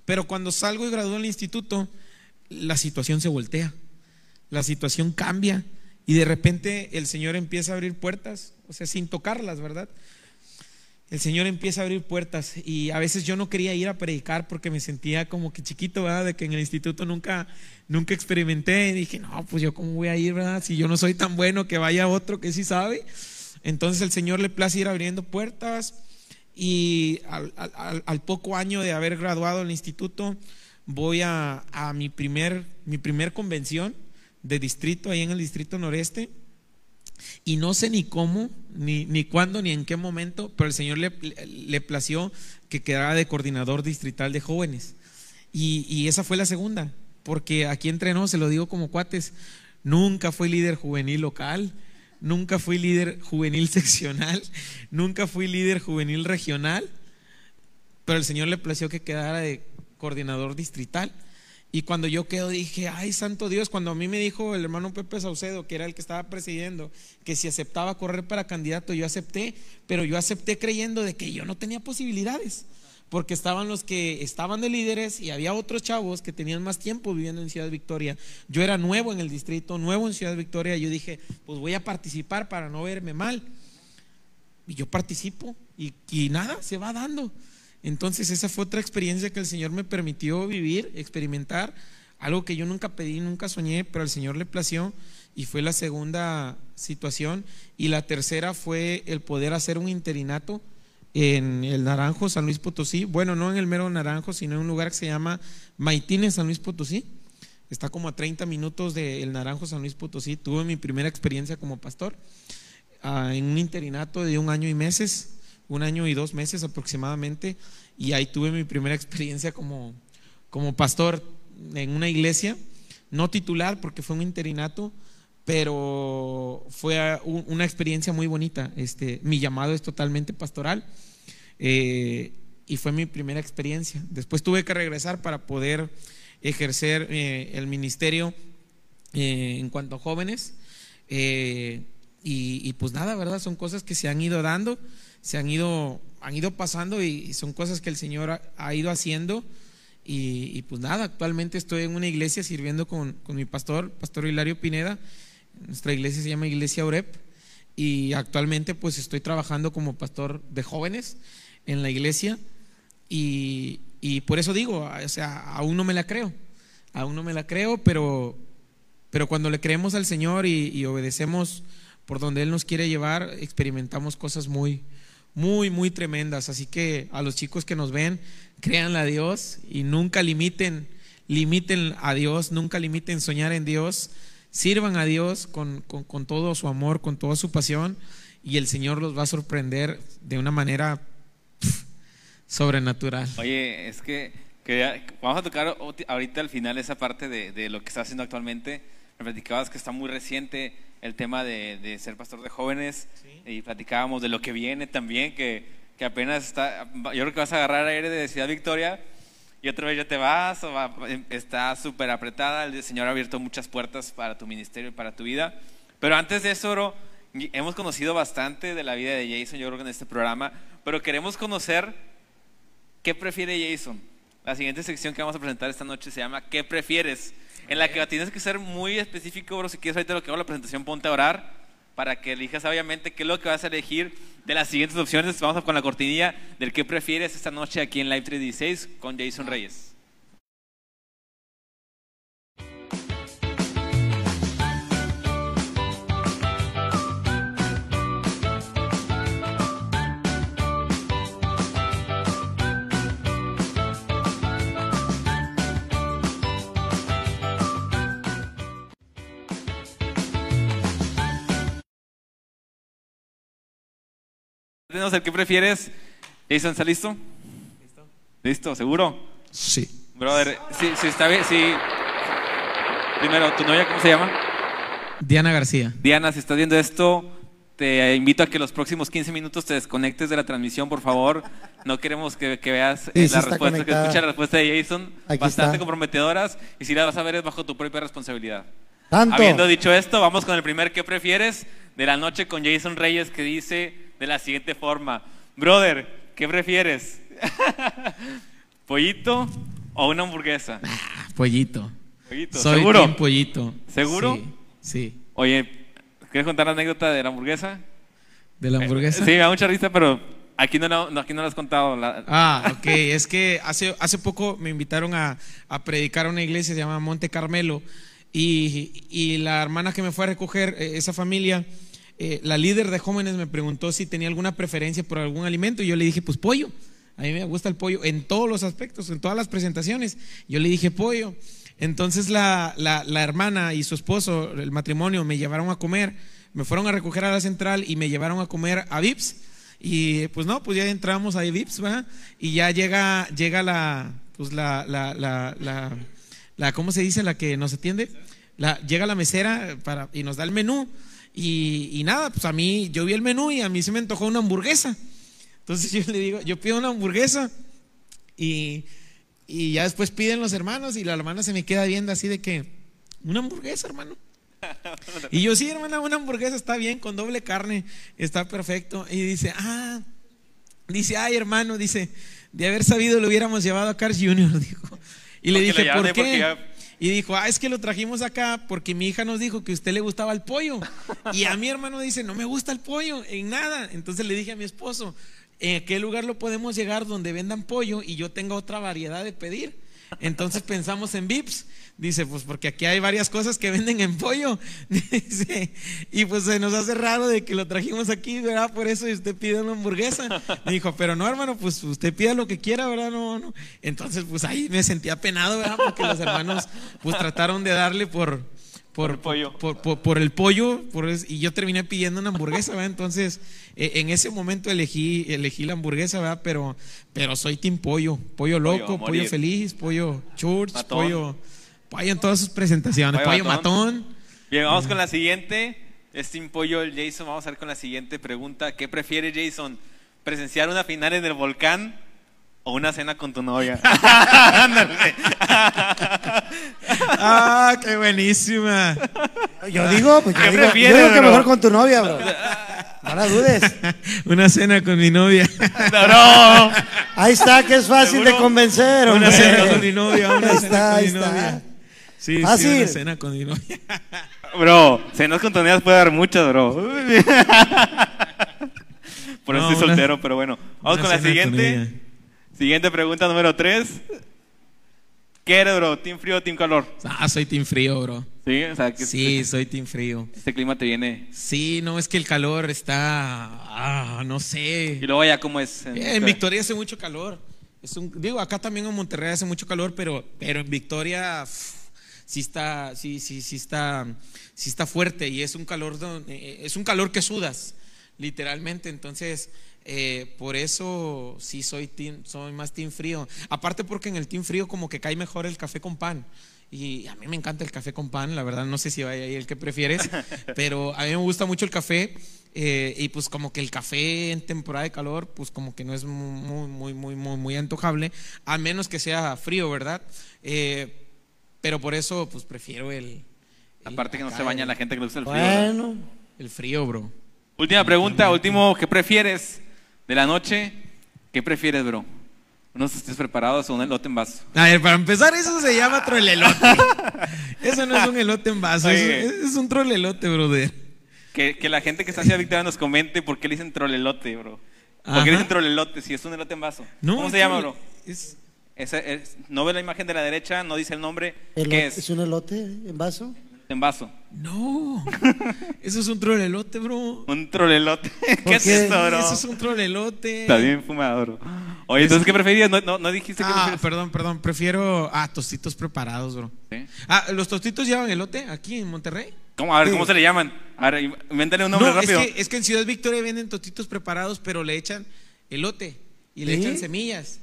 Pero cuando salgo y gradúo en el instituto, la situación se voltea, la situación cambia, y de repente el Señor empieza a abrir puertas, o sea, sin tocarlas, ¿verdad? El Señor empieza a abrir puertas y a veces yo no quería ir a predicar porque me sentía como que chiquito, ¿verdad? De que en el instituto nunca, nunca experimenté y dije, no, pues yo cómo voy a ir, ¿verdad? Si yo no soy tan bueno que vaya otro que sí sabe. Entonces el Señor le place ir abriendo puertas y al, poco año de haber graduado el instituto voy a, a mi, primer, mi primer convención de distrito ahí en el distrito noreste y no sé ni cómo, ni, ni cuándo, ni en qué momento, pero el Señor le, le plació que quedara de coordinador distrital de jóvenes. Y, y, esa fue la segunda, porque aquí entrenó, se lo digo como cuates, nunca fui líder juvenil local, nunca fui líder juvenil seccional, nunca fui líder juvenil regional, pero el Señor le plació que quedara de coordinador distrital. Y cuando yo quedo dije, ay, santo Dios, cuando a mí me dijo el hermano Pepe Saucedo, que era el que estaba presidiendo, que si aceptaba correr para candidato, yo acepté, pero yo acepté creyendo de que yo no tenía posibilidades, porque estaban los que estaban de líderes y había otros chavos que tenían más tiempo viviendo en Ciudad Victoria. Yo era nuevo en el distrito, nuevo en Ciudad Victoria, yo dije, pues voy a participar para no verme mal. Y yo participo y, y nada, se va dando. Entonces esa fue otra experiencia que el Señor me permitió vivir, experimentar, algo que yo nunca pedí, nunca soñé, pero al Señor le plació y fue la segunda situación. Y la tercera fue el poder hacer un interinato en el Naranjo, San Luis Potosí. Bueno, no en el mero Naranjo, sino en un lugar que se llama Maitín, en San Luis Potosí. Está como a 30 minutos del Naranjo, San Luis Potosí. Tuve mi primera experiencia como pastor uh, en un interinato de un año y meses un año y dos meses aproximadamente, y ahí tuve mi primera experiencia como, como pastor en una iglesia, no titular porque fue un interinato, pero fue una experiencia muy bonita. Este, mi llamado es totalmente pastoral eh, y fue mi primera experiencia. Después tuve que regresar para poder ejercer eh, el ministerio eh, en cuanto a jóvenes. Y, y, pues nada, ¿verdad? Son cosas que se han ido dando se han ido, han ido pasando y son cosas que el Señor ha, ido haciendo. Y, pues nada, actualmente estoy en una iglesia sirviendo con, con, mi pastor, Pastor Hilario Pineda. Nuestra iglesia se llama Iglesia Orep. Y actualmente pues estoy trabajando como pastor de jóvenes en la iglesia. Y, y por eso digo, o sea, aún no me la creo. Aún no me la creo, pero, pero cuando le creemos al Señor y obedecemos por donde Él nos quiere llevar, experimentamos cosas muy, muy, muy tremendas. Así que a los chicos que nos ven, créanle a Dios y nunca limiten, limiten a Dios, nunca limiten soñar en Dios. Sirvan a Dios con, con, con todo su amor, con toda su pasión y el Señor los va a sorprender de una manera sobrenatural. Oye, es que, vamos a tocar ahorita al final esa parte de, de lo que está haciendo actualmente. Me platicabas que está muy reciente el tema de, de ser pastor de jóvenes sí. y platicábamos de lo que viene también, que, que, apenas está, yo creo que vas a agarrar aire de Ciudad Victoria y otra vez ya te vas, o va- está súper apretada, el Señor ha abierto muchas puertas para tu ministerio y para tu vida. Pero antes de eso, bro, hemos conocido bastante de la vida de Jason, yo creo que en este programa, pero queremos conocer qué prefiere Jason. La siguiente sección que vamos a presentar esta noche se llama ¿Qué prefieres? En la que tienes que ser muy específico, bro, si quieres ahorita lo que hago la presentación, ponte a orar para que elijas sabiamente qué es lo que vas a elegir de las siguientes opciones. Vamos con la cortinilla del qué prefieres esta noche aquí en Live 316 con Jason Reyes. Tenemos el qué prefieres. Jason, ¿está listo? Listo. ¿Listo? ¿Seguro? Sí. Brother, sí, sí, está bien, sí. Primero, ¿tu novia cómo se llama? Diana García. Diana, si estás viendo esto, te invito a que los próximos 15 minutos te desconectes de la transmisión, por favor. No queremos que, que veas eh, Sí, sí la está respuesta, que conectada. escuches la respuesta de Jason, Aquí bastante está. comprometedoras, y si la vas a ver es bajo tu propia responsabilidad. Tanto. Habiendo dicho esto, vamos con el primer ¿qué prefieres? de la noche con Jason Reyes que dice de la siguiente forma, brother, ¿qué prefieres? ¿Pollito o una hamburguesa? Ah, pollito. Pollito, Soy ¿seguro? team pollito. ¿Seguro? Sí. sí. Oye, ¿quieres contar la anécdota de la hamburguesa? ¿De la hamburguesa? Eh, Sí, me da mucha risa, pero aquí no, la- no, aquí no la has contado. la- Ah, ok. Es que hace, hace poco me invitaron a, a predicar a una iglesia, se llama Monte Carmelo, y, y la hermana que me fue a recoger, eh, esa familia, eh, la líder de jóvenes me preguntó si tenía alguna preferencia por algún alimento, y yo le dije, pues pollo. A mí me gusta el pollo en todos los aspectos, en todas las presentaciones. Yo le dije pollo. Entonces la, la, hermana y su esposo, el matrimonio, me llevaron a comer, me fueron a recoger a la central y me llevaron a comer a Vips. Y pues no, pues ya entramos a Vips, ¿verdad? Y ya llega, llega la, pues la, la, la, la, ¿cómo se dice? La que nos atiende. La, llega la mesera para, y nos da el menú. Y, y nada, pues a mí, yo vi el menú y a mí se me antojó una hamburguesa. Entonces yo le digo, yo pido una hamburguesa y, y ya después piden los hermanos y la hermana se me queda viendo así de que, una hamburguesa, hermano. Y yo, sí, hermana, una hamburguesa está bien, con doble carne, está perfecto. Y dice, ah, dice, ay, hermano, dice, de haber sabido lo hubiéramos llevado a Cars Jr., dijo. Y le Porque dije, ¿por qué? Y dijo, ah, es que lo trajimos acá porque mi hija nos dijo que a usted le gustaba el pollo. Y a mi hermano dice, no me gusta el pollo, en nada. Entonces le dije a mi esposo, ¿en qué lugar lo podemos llegar donde vendan pollo y yo tenga otra variedad de pedir? Entonces pensamos en Vips. Dice, pues porque aquí hay varias cosas que venden en pollo. Dice, y pues se nos hace raro de que lo trajimos aquí, ¿verdad? Por eso usted pide una hamburguesa. Dijo, pero no, hermano, pues usted pida lo que quiera, ¿verdad? No, no. Entonces, pues ahí me sentía penado, ¿verdad? Porque los hermanos, pues trataron de darle por, Por el pollo. por, por- por el pollo, por y yo terminé pidiendo una hamburguesa, ¿verdad? Entonces, eh, en ese momento elegí, elegí la hamburguesa, ¿verdad? Pero, pero soy team pollo, pollo loco, Pollo, feliz, pollo church, Matón. pollo, pollo en todas sus presentaciones, Pollo pollo matón. matón. Bien, vamos con la siguiente. Es Team Pollo, el Jason. Vamos a ver con la siguiente pregunta. ¿Qué prefiere Jason? ¿Presenciar una final en el volcán o una cena con tu novia? Ándale. Ah, qué buenísima. Yo digo, pues yo ¿Qué digo, yo prefieres, digo que bro? mejor con tu novia, bro. No la dudes. Una cena con mi novia. No, no. Ahí está, que es fácil ¿Seguro? de convencer, hombre. Una cena con mi novia, una Ahí cena está, con ahí mi está. novia. Sí, sí, una cena con mi novia. Bro, cenas con tu novia puede dar muchas, bro. Por eso No, estoy una- soltero, pero bueno. Vamos con la siguiente. Siguiente pregunta número 3. ¿Qué eres, bro? ¿Team frío o team calor? Ah, soy team frío, bro. Sí, o sea, que Sí, soy team frío. este clima te viene. Sí, no, es que el calor está, ah, no sé. Y luego ya, ¿cómo es? Eh, En Victoria hace mucho calor. Es un, digo, acá también en Monterrey hace mucho calor, pero, pero en Victoria sí está, sí, sí, sí está, sí está fuerte y es un calor, eh, es un calor que sudas, literalmente. Entonces, eh, por eso sí soy team, soy más team frío. Aparte porque en el team frío como que cae mejor el café con pan Y a mí me encanta el café con pan, la verdad no sé si vaya ahí el que prefieres, pero a mí me gusta mucho el café eh, y pues como que el café en temporada de calor pues como que no es muy, muy, muy, muy, muy antojable, a menos que sea frío, ¿verdad? Eh, pero por eso pues prefiero el... el Aparte que no se baña el- la gente que le gusta el frío. ¿verdad? Bueno, El frío, bro. Última pregunta, último, ¿qué prefieres de la noche? ¿Qué prefieres, bro? ¿Unos estés preparados o un elote en vaso? A ver, para empezar, eso se llama trolelote. Eso no es un elote en vaso, Oye. es, es un trolelote, brother. Que, que la gente que está hacia Victoria nos comente por qué le dicen trolelote, bro. ¿Por Ajá. qué le dicen trolelote si es un elote en vaso? ¿Cómo se llama, bro? Es, Ese es- no ve la imagen de la derecha, no dice el nombre. ¿Qué es? ¿Es un elote en vaso? En vaso. no, eso es un trolelote, bro. Un trolelote. ¿Qué es eso, bro? Eso es un trolelote. Está bien fumado, bro. Oye, entonces, ¿qué preferías? No, no, no dijiste que Ah, perdón, perdón. Prefiero. Ah, tostitos preparados, bro. ¿Sí? Ah, ¿los tostitos llevan elote aquí en Monterrey? ¿Cómo? A ver, Sí. ¿cómo se le llaman? A ver, invéntale un nombre no, es rápido. que, es que en Ciudad Victoria venden tostitos preparados, pero le echan elote y le ¿Sí? echan semillas.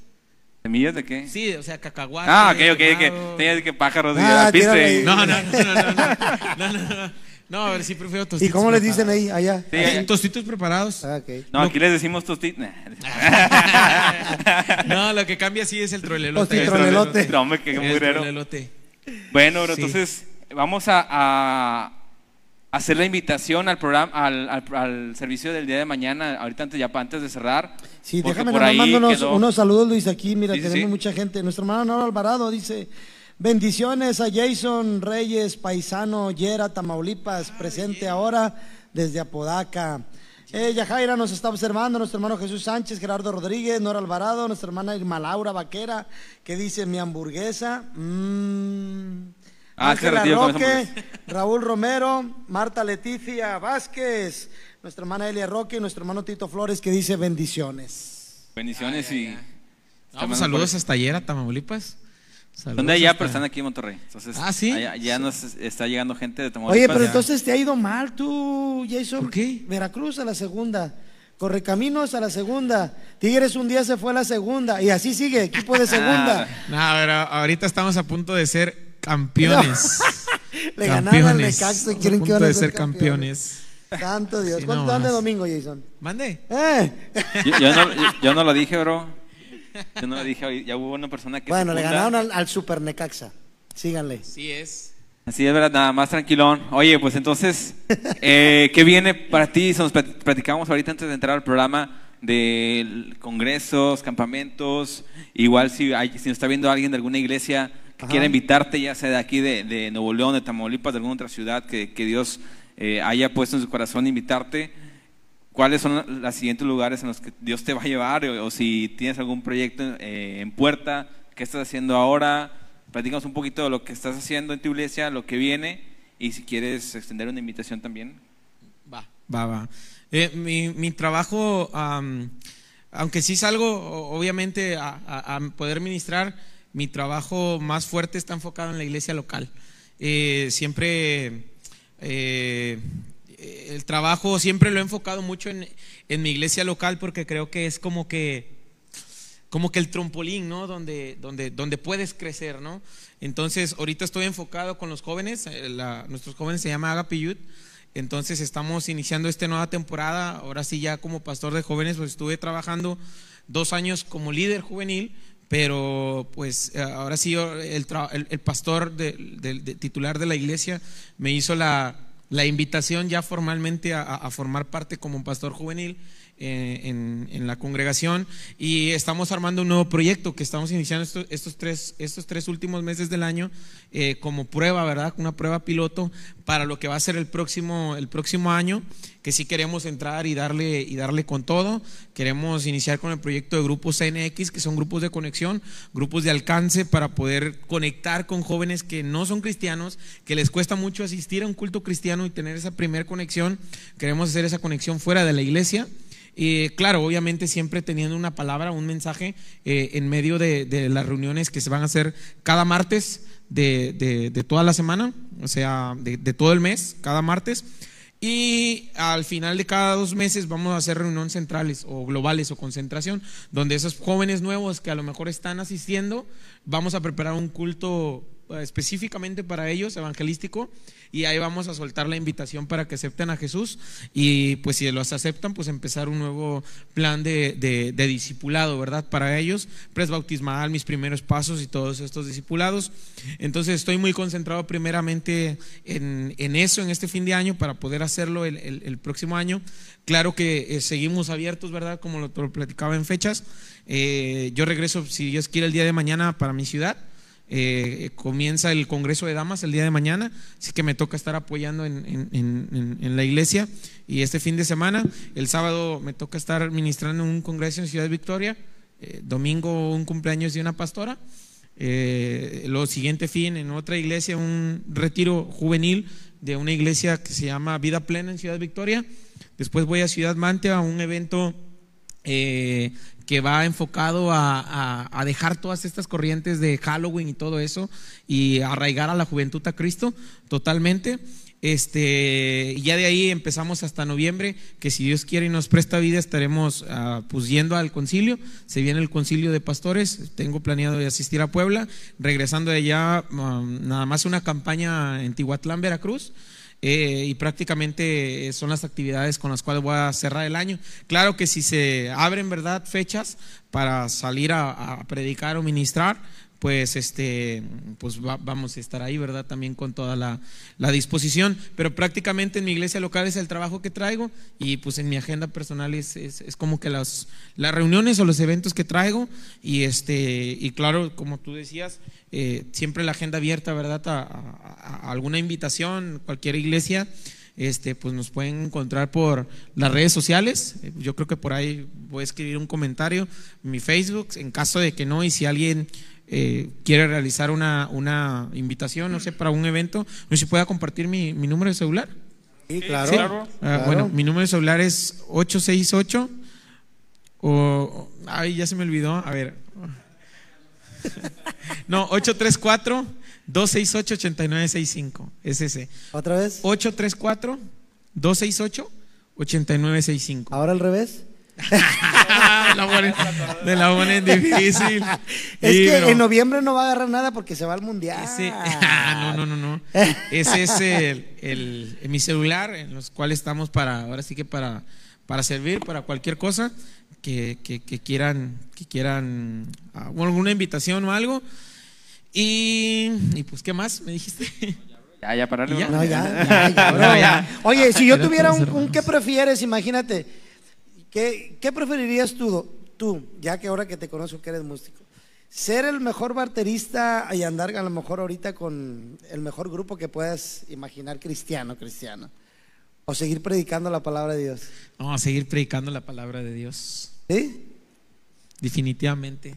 ¿Semillas de qué? Sí, o sea, cacahuate. Ah, ok, ok, que tenías que pájaros y Ah, alpiste tírale. y- No, no, no, no, no, no, no, no, no. No, a ver, sí prefiero ¿Y tostitos. cómo les dicen ahí, allá? Sí, eh. Tostitos preparados. Ah, ok. No, aquí les decimos tostitos. No, lo que cambia sí es el trolelote. Tostitrolelote. No, hombre, qué El mugrero. trolelote. Bueno, bro, Sí. entonces vamos a, a hacer la invitación al programa, al, al- al servicio del día de mañana, ahorita antes, ya antes de cerrar. Sí, déjame por ahí unos, unos saludos, Luis, aquí. Mira, Sí, tenemos sí. mucha gente. Nuestro hermano Noro Alvarado dice: Bendiciones a Jason Reyes, paisano, Yera, Tamaulipas, presente ahora desde Apodaca. Eh, Yajaira nos está observando, nuestro hermano Jesús Sánchez, Gerardo Rodríguez, Nora Alvarado, nuestra hermana Irma Laura Vaquera, que dice mi hamburguesa. Mm. Ah, Ángela Roque. Raúl Romero, Marta Leticia Vázquez, nuestra hermana Elia Roque y nuestro hermano Tito Flores que dice bendiciones. Bendiciones Ay, y. ay, saludos por- hasta ayer a Tamaulipas. Saludos Son de allá, hasta- pero están aquí en Monterrey. Entonces, Ah, ¿sí? allá- ya nos está llegando gente de Tamaulipas. Oye, pero ya. entonces te ha ido mal tú, Jason. ¿Por qué? Veracruz a la segunda. Correcaminos a la segunda. Tigres un día se fue a la segunda. Y así sigue, equipo de segunda. No, pero ahorita estamos a punto de ser campeones. Le ganaron al. Necaxa y quieren a que van a de ser ser campeones. Santo Dios. Sí, ¿Cuánto no dan de más. domingo, Jason? Mande. Eh. Yo, yo no, yo- yo no lo dije, bro. Yo no lo dije. Ya hubo una persona que. Bueno, le ganaron al, al Super Necaxa. Síganle. Sí es. Así es, verdad, nada más tranquilón. Oye, pues entonces, eh, ¿qué viene para ti? Nos plat- platicamos ahorita antes de entrar al programa de congresos, campamentos. Igual si, hay, si nos está viendo alguien de alguna iglesia que quiera invitarte, ya sea de aquí de, de Nuevo León, de Tamaulipas, de alguna otra ciudad que, que Dios eh, haya puesto en su corazón invitarte. ¿Cuáles son los siguientes lugares en los que Dios te va a llevar? O, o si tienes algún proyecto eh, en puerta, ¿qué estás haciendo ahora? Platícanos un poquito de lo que estás haciendo en tu iglesia, lo que viene, y si quieres extender una invitación también. Va, va, va. Eh, mi, mi trabajo, am, aunque sí salgo, obviamente, a, a- a poder ministrar, mi trabajo más fuerte está enfocado en la iglesia local. Eh, siempre, eh, el trabajo siempre lo he enfocado mucho en, en mi iglesia local porque creo que es como que como que el trampolín, ¿no? Donde, donde, donde puedes crecer, ¿no? Entonces, ahorita estoy enfocado con los jóvenes, eh, nuestros jóvenes se llama Agape Youth, entonces estamos iniciando esta nueva temporada, ahora sí ya como pastor de jóvenes, pues estuve trabajando dos años como líder juvenil, pero pues eh, ahora sí el, el- el pastor de- titular de la iglesia me hizo la, la invitación ya formalmente a, formar parte como pastor juvenil eh, en, en la congregación y estamos armando un nuevo proyecto que estamos iniciando estos, estos tres, estos tres últimos meses del año eh, como prueba, ¿verdad? Una prueba piloto para lo que va a ser el próximo, el próximo año, que sí queremos entrar y darle, y darle con todo. Queremos iniciar con el proyecto de grupos CNX, que son grupos de conexión, grupos de alcance para poder conectar con jóvenes que no son cristianos, que les cuesta mucho asistir a un culto cristiano y tener esa primera conexión. Queremos hacer esa conexión fuera de la iglesia. Y claro, obviamente siempre teniendo una palabra, un mensaje eh, en medio de, de las reuniones que se van a hacer cada martes de, de- de toda la semana, o sea, de, todo el mes, cada martes. Y al final de cada dos meses vamos a hacer reuniones centrales o globales o concentración, donde esos jóvenes nuevos que a lo mejor están asistiendo, vamos a preparar un culto eh, específicamente para ellos, evangelístico, y ahí vamos a soltar la invitación para que acepten a Jesús y pues si los aceptan, pues empezar un nuevo plan de, de, discipulado, ¿verdad? Para ellos, presbautismal, mis primeros pasos y todos estos discipulados. Entonces estoy muy concentrado primeramente en, en eso, en este fin de año, para poder hacerlo el, el, próximo año. Claro que eh, seguimos abiertos, ¿verdad? Como lo, lo platicaba en fechas. Eh, yo regreso, si Dios quiere, el día de mañana para mi ciudad. Eh, comienza el Congreso de Damas el día de mañana, así que me toca estar apoyando en, la iglesia. Y este fin de semana, el sábado, me toca estar ministrando un congreso en Ciudad Victoria. Eh, domingo, un cumpleaños de una pastora. lo siguiente fin, en otra iglesia, un retiro juvenil de una iglesia que se llama Vida Plena en Ciudad Victoria. Después voy a Ciudad Mante a un evento eh, que va enfocado a, dejar todas estas corrientes de Halloween y todo eso y arraigar a la juventud a Cristo totalmente. Este, ya de ahí empezamos hasta noviembre, que si Dios quiere y nos presta vida, estaremos uh, pues yendo al concilio. Se viene el concilio de pastores, tengo planeado de asistir a Puebla, regresando de allá, um, nada más una campaña en Tihuatlán, Veracruz. Eh, y prácticamente son las actividades con las cuales voy a cerrar el año. Claro que si se abren, ¿verdad?, fechas para salir a predicar o ministrar, pues este pues vamos a estar ahí, ¿verdad? También con toda la, disposición. Pero prácticamente en mi iglesia local es el trabajo que traigo y pues en mi agenda personal es, es, como que las, las reuniones o los eventos que traigo y este y claro, como tú decías, eh, siempre la agenda abierta, ¿verdad? A, alguna invitación, cualquier iglesia. Este, pues nos pueden encontrar por las redes sociales. Yo creo que por ahí voy a escribir un comentario en mi Facebook, en caso de que no, y si alguien eh, quiere realizar una, una, invitación, no sé, para un evento, no sé si pueda compartir mi, mi número de celular. Sí, claro. Ah, bueno, mi número de celular es 868 o... Ay, ya se me olvidó. A ver. No, 834 268 8965. Es ese. ¿Otra vez? 834 268 8965. ¿Ahora al revés? de la buena es difícil. Es que en noviembre no va a agarrar nada porque se va al mundial. no, no, no, no. Ese es el, mi celular en los cuales estamos para, ahora sí que para, para servir, para cualquier cosa que, quieran, que quieran ah, alguna invitación o algo. Y, pues, ¿qué más me dijiste? Ya, ya, para No, ya, ya, Oye, si yo tuviera un, un ¿qué prefieres? Imagínate ¿Qué, preferirías tú, tú, ya que ahora que te conozco que eres músico? ¿Ser el mejor baterista y andar a lo mejor ahorita con el mejor grupo que puedas imaginar cristiano, cristiano? ¿O seguir predicando la palabra de Dios? No, seguir predicando la palabra de Dios. ¿Sí? Definitivamente.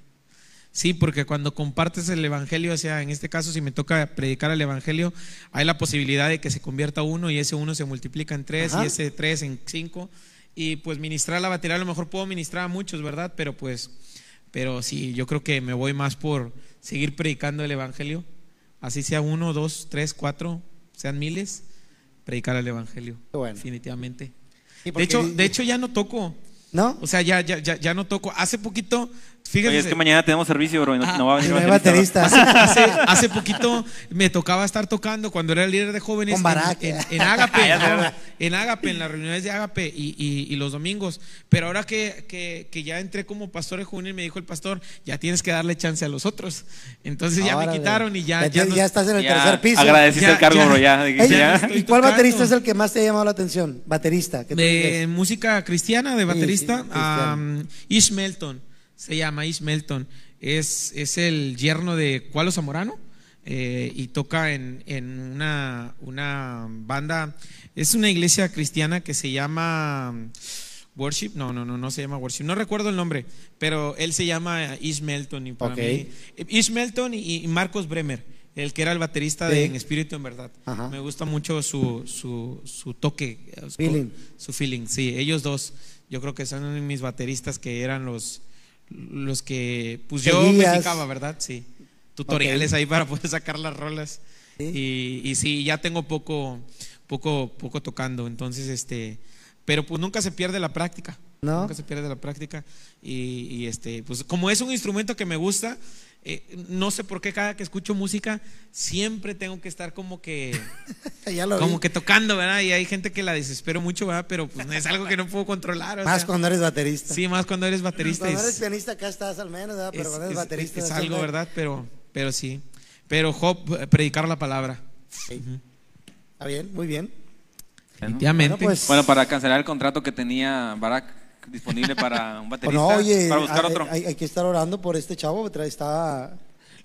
Sí, porque cuando compartes el Evangelio, o sea, en este caso si me toca predicar el Evangelio, hay la posibilidad de que se convierta uno y ese uno se multiplica en tres y ese tres en cinco y pues ministrar la batería, a lo mejor puedo ministrar a muchos, ¿verdad? Pero pues, pero sí, yo creo que me voy más por seguir predicando el Evangelio, así sea uno, dos, tres, cuatro, sean miles, predicar el Evangelio, definitivamente. de, hecho, de hecho ya no toco, ¿no? O sea, ya, ya, ya, ya no toco. Hace poquito Oye, es que mañana tenemos servicio, bro, no, va a venir baterista. Hace, poquito me tocaba estar tocando cuando era el líder de jóvenes en, en, Ágape, en Ágape, en las reuniones de Ágape y, los domingos. Pero ahora que, ya entré como pastor de juvenil, me dijo el pastor, ya tienes que darle chance a los otros. Entonces ya me quitaron y ya. Ya, ya, estás en el tercer piso. Agradeciste el cargo, bro, ya. ¿Y cuál baterista es el que más te ha llamado la atención? Baterista. De música cristiana, de baterista, Ish Melton se llama Ismelton, es, es el yerno de Cualo Zamorano eh, y toca en, una, una, banda, es una iglesia cristiana que se llama Worship, no, no, no, no se llama Worship, no recuerdo el nombre, pero él se llama Ismelton y para mí, Ismelton y, Marcos Bremer el que era el baterista de En Espíritu en Verdad. Me gusta mucho su, su, su toque, feeling. su feeling. Sí, ellos dos, yo creo que son mis bateristas que eran los, los que pues yo me picaba, ¿verdad? Sí. Tutoriales ahí para poder sacar las rolas. Y, y, sí, ya tengo poco, poco, poco tocando. Entonces, este, pero pues nunca se pierde la práctica. ¿No? Nunca se pierde la práctica. Y, y, este, pues como es un instrumento que me gusta, eh, no sé por qué cada que escucho música siempre tengo que estar como que ya lo como vi. que tocando, ¿verdad? Y hay gente que la desespero mucho, ¿verdad? Pero pues es algo que no puedo controlar. o Más sea, cuando eres baterista. Sí, más cuando eres baterista. Cuando es- eres pianista acá estás al menos, ¿verdad? pero es, cuando eres es- baterista es algo, al- ¿verdad? Pero, pero sí. Pero Job, predicar la palabra. Sí. Está bien, muy bien. Definitivamente. Bueno, pues- Bueno, para cancelar el contrato que tenía Barack disponible para un Pues baterista, no, oye, para buscar hay, otro. hay- hay que estar orando por este chavo. Está,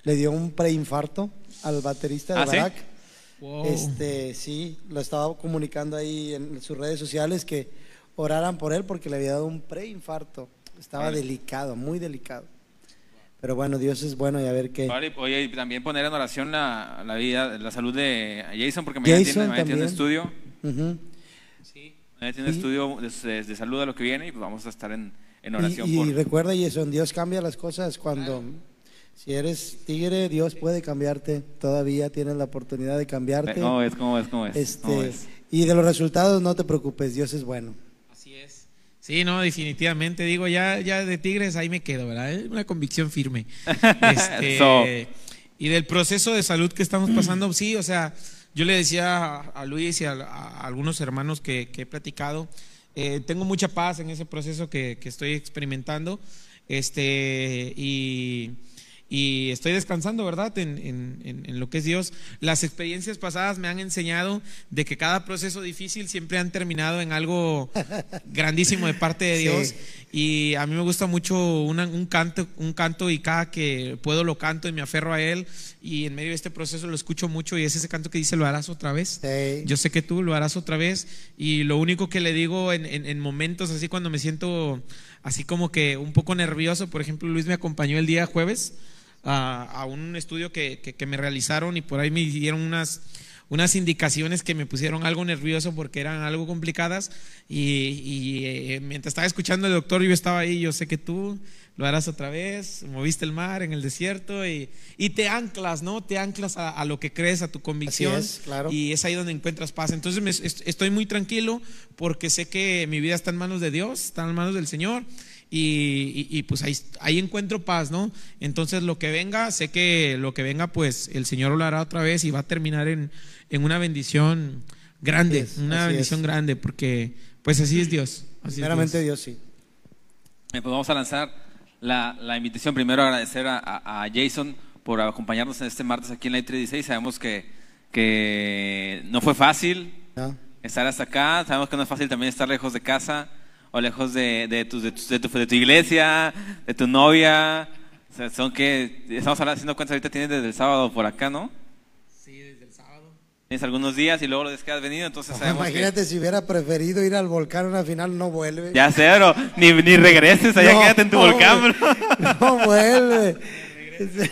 le dio un preinfarto al baterista de ¿Ah, sí? Barack. Wow. Este, sí, lo estaba comunicando ahí en sus redes sociales que oraran por él porque le había dado un preinfarto. Estaba delicado, muy delicado. Pero bueno, Dios es bueno y a ver qué. Vale, oye, y también poner en oración la, la vida, la salud de Jason, porque mañana Jason tiene, estudio. Tiene un Sí. estudio de, de salud a lo que viene y pues vamos a estar en, en Y, oración y por... recuerda, Jason, Dios cambia las cosas cuando. Si eres tigre, Dios puede cambiarte. Todavía tienes la oportunidad de cambiarte. ¿Cómo es? ¿Cómo es? ¿Cómo es? ¿Cómo Este, es? y de los resultados no te preocupes, Dios es bueno. Así es. Sí, no, definitivamente. Digo, ya, ya de Tigres ahí me quedo, ¿verdad? Es una convicción firme. Este. Y del proceso de salud que estamos pasando, sí, o sea, yo le decía a, Luis y a, algunos hermanos que, he platicado, eh, tengo mucha paz en ese proceso que estoy experimentando. Este, y. Y estoy descansando, ¿verdad? En, en- en- lo que es Dios. Las experiencias pasadas me han enseñado de que cada proceso difícil siempre han terminado en algo grandísimo de parte de Sí. Dios. Y a mí me gusta mucho una- un canto, un canto y cada que puedo lo canto y me aferro a él. Y en medio de este proceso lo escucho mucho y es ese canto que dice lo harás otra vez. Sí. Yo sé que tú lo harás otra vez y lo único que le digo en, en- en momentos así cuando me siento así como que un poco nervioso, por ejemplo Luis me acompañó el día jueves a, a un estudio que, que- que me realizaron y por ahí me dieron unas, unas indicaciones que me pusieron algo nervioso porque eran algo complicadas y, y, eh, mientras estaba escuchando el doctor yo estaba ahí, yo sé que tú lo harás otra vez, moviste el mar en el desierto y, y te anclas, ¿no? Te anclas a, a lo que crees, a tu convicción. es, claro. Y es ahí donde encuentras paz. Entonces me- estoy muy tranquilo porque sé que mi vida está en manos de Dios, está en manos del Señor. Y, y- y, pues ahí, ahí encuentro paz, ¿no? Entonces lo que venga, sé que lo que venga, pues el Señor lo hará otra vez y va a terminar en, en una bendición grande, es, una bendición es. grande, porque pues así es Dios. Así es Dios. Dios sí. Eh, pues vamos a lanzar la, la invitación. Primero agradecer a, a- a Jason por acompañarnos en este martes aquí en la I-316. Sabemos que, que no fue fácil ¿no? estar hasta acá. Sabemos que no es fácil también estar lejos de casa o lejos de, de, tu, de, tu, de, tu, de tu iglesia, de tu novia. O sea, son que, estamos hablando- haciendo cuentas, ahorita tienes desde el sábado por acá, ¿no? Sí, desde el sábado. Tienes algunos días y luego días que has venido, entonces sabemos. Imagínate si hubiera preferido ir al volcán una final, no vuelve. Ya sé, bro, ni, ni regreses, allá No, quédate en tu volcán, bro. No vuelve.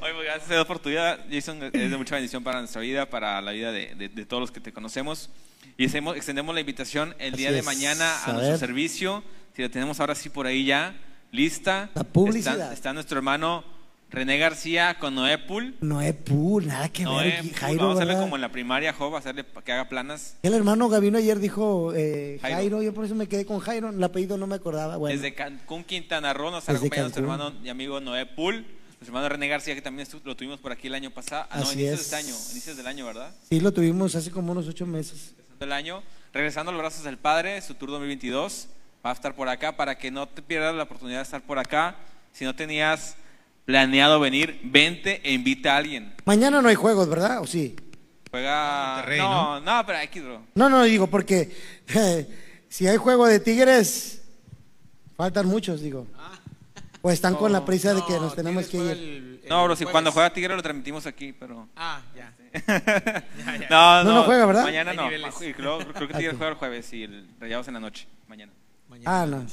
Oye, pues, gracias por tu vida, Jason, es de mucha bendición para nuestra vida, para la vida de, de- de todos los que te conocemos. Y hacemos- extendemos la invitación el día de es. mañana a, A nuestro servicio. Si la tenemos ahora sí por ahí ya, lista. La publicidad. Está, está nuestro hermano René García con Noé Pool. Noé Pool, nada que Noé ver. Jairo, vamos a hacerle ¿verdad? como en la primaria, Job, hacerle pa- que haga planas. El hermano Gavino ayer dijo eh, Jairo. Jairo. yo por eso me quedé con Jairo, el apellido no me acordaba. Bueno, Desde Cancún, Quintana Roo, nos está Desde acompañando nuestro hermano y amigo Noé Pool. Nuestro hermano René García, que también lo tuvimos por aquí el año pasado. Ah, no, Así inicios es. de este año, inicios del año, ¿verdad? sí lo tuvimos hace como unos ocho meses. del año, regresando a los brazos del Padre, su tour 2022, va a estar por acá para que no te pierdas la oportunidad de estar por acá. Si no tenías planeado venir, vente e invita a alguien. Mañana no hay juegos, ¿verdad? ¿O sí? Juega. Monterrey, no, no, pero aquí, bro. No, no, digo, porque si hay juego de Tigres, faltan muchos, digo. O están con la prisa de que nos tenemos que ir. No, bro, si cuando juega Tigre lo transmitimos aquí, pero. Ah, ya. no, No, no juega, ¿verdad? Mañana Hay no. niveles. Y creo, creo que Tigre juega el jueves y el Rayados en la noche. Mañana. Mañana. Ah, no.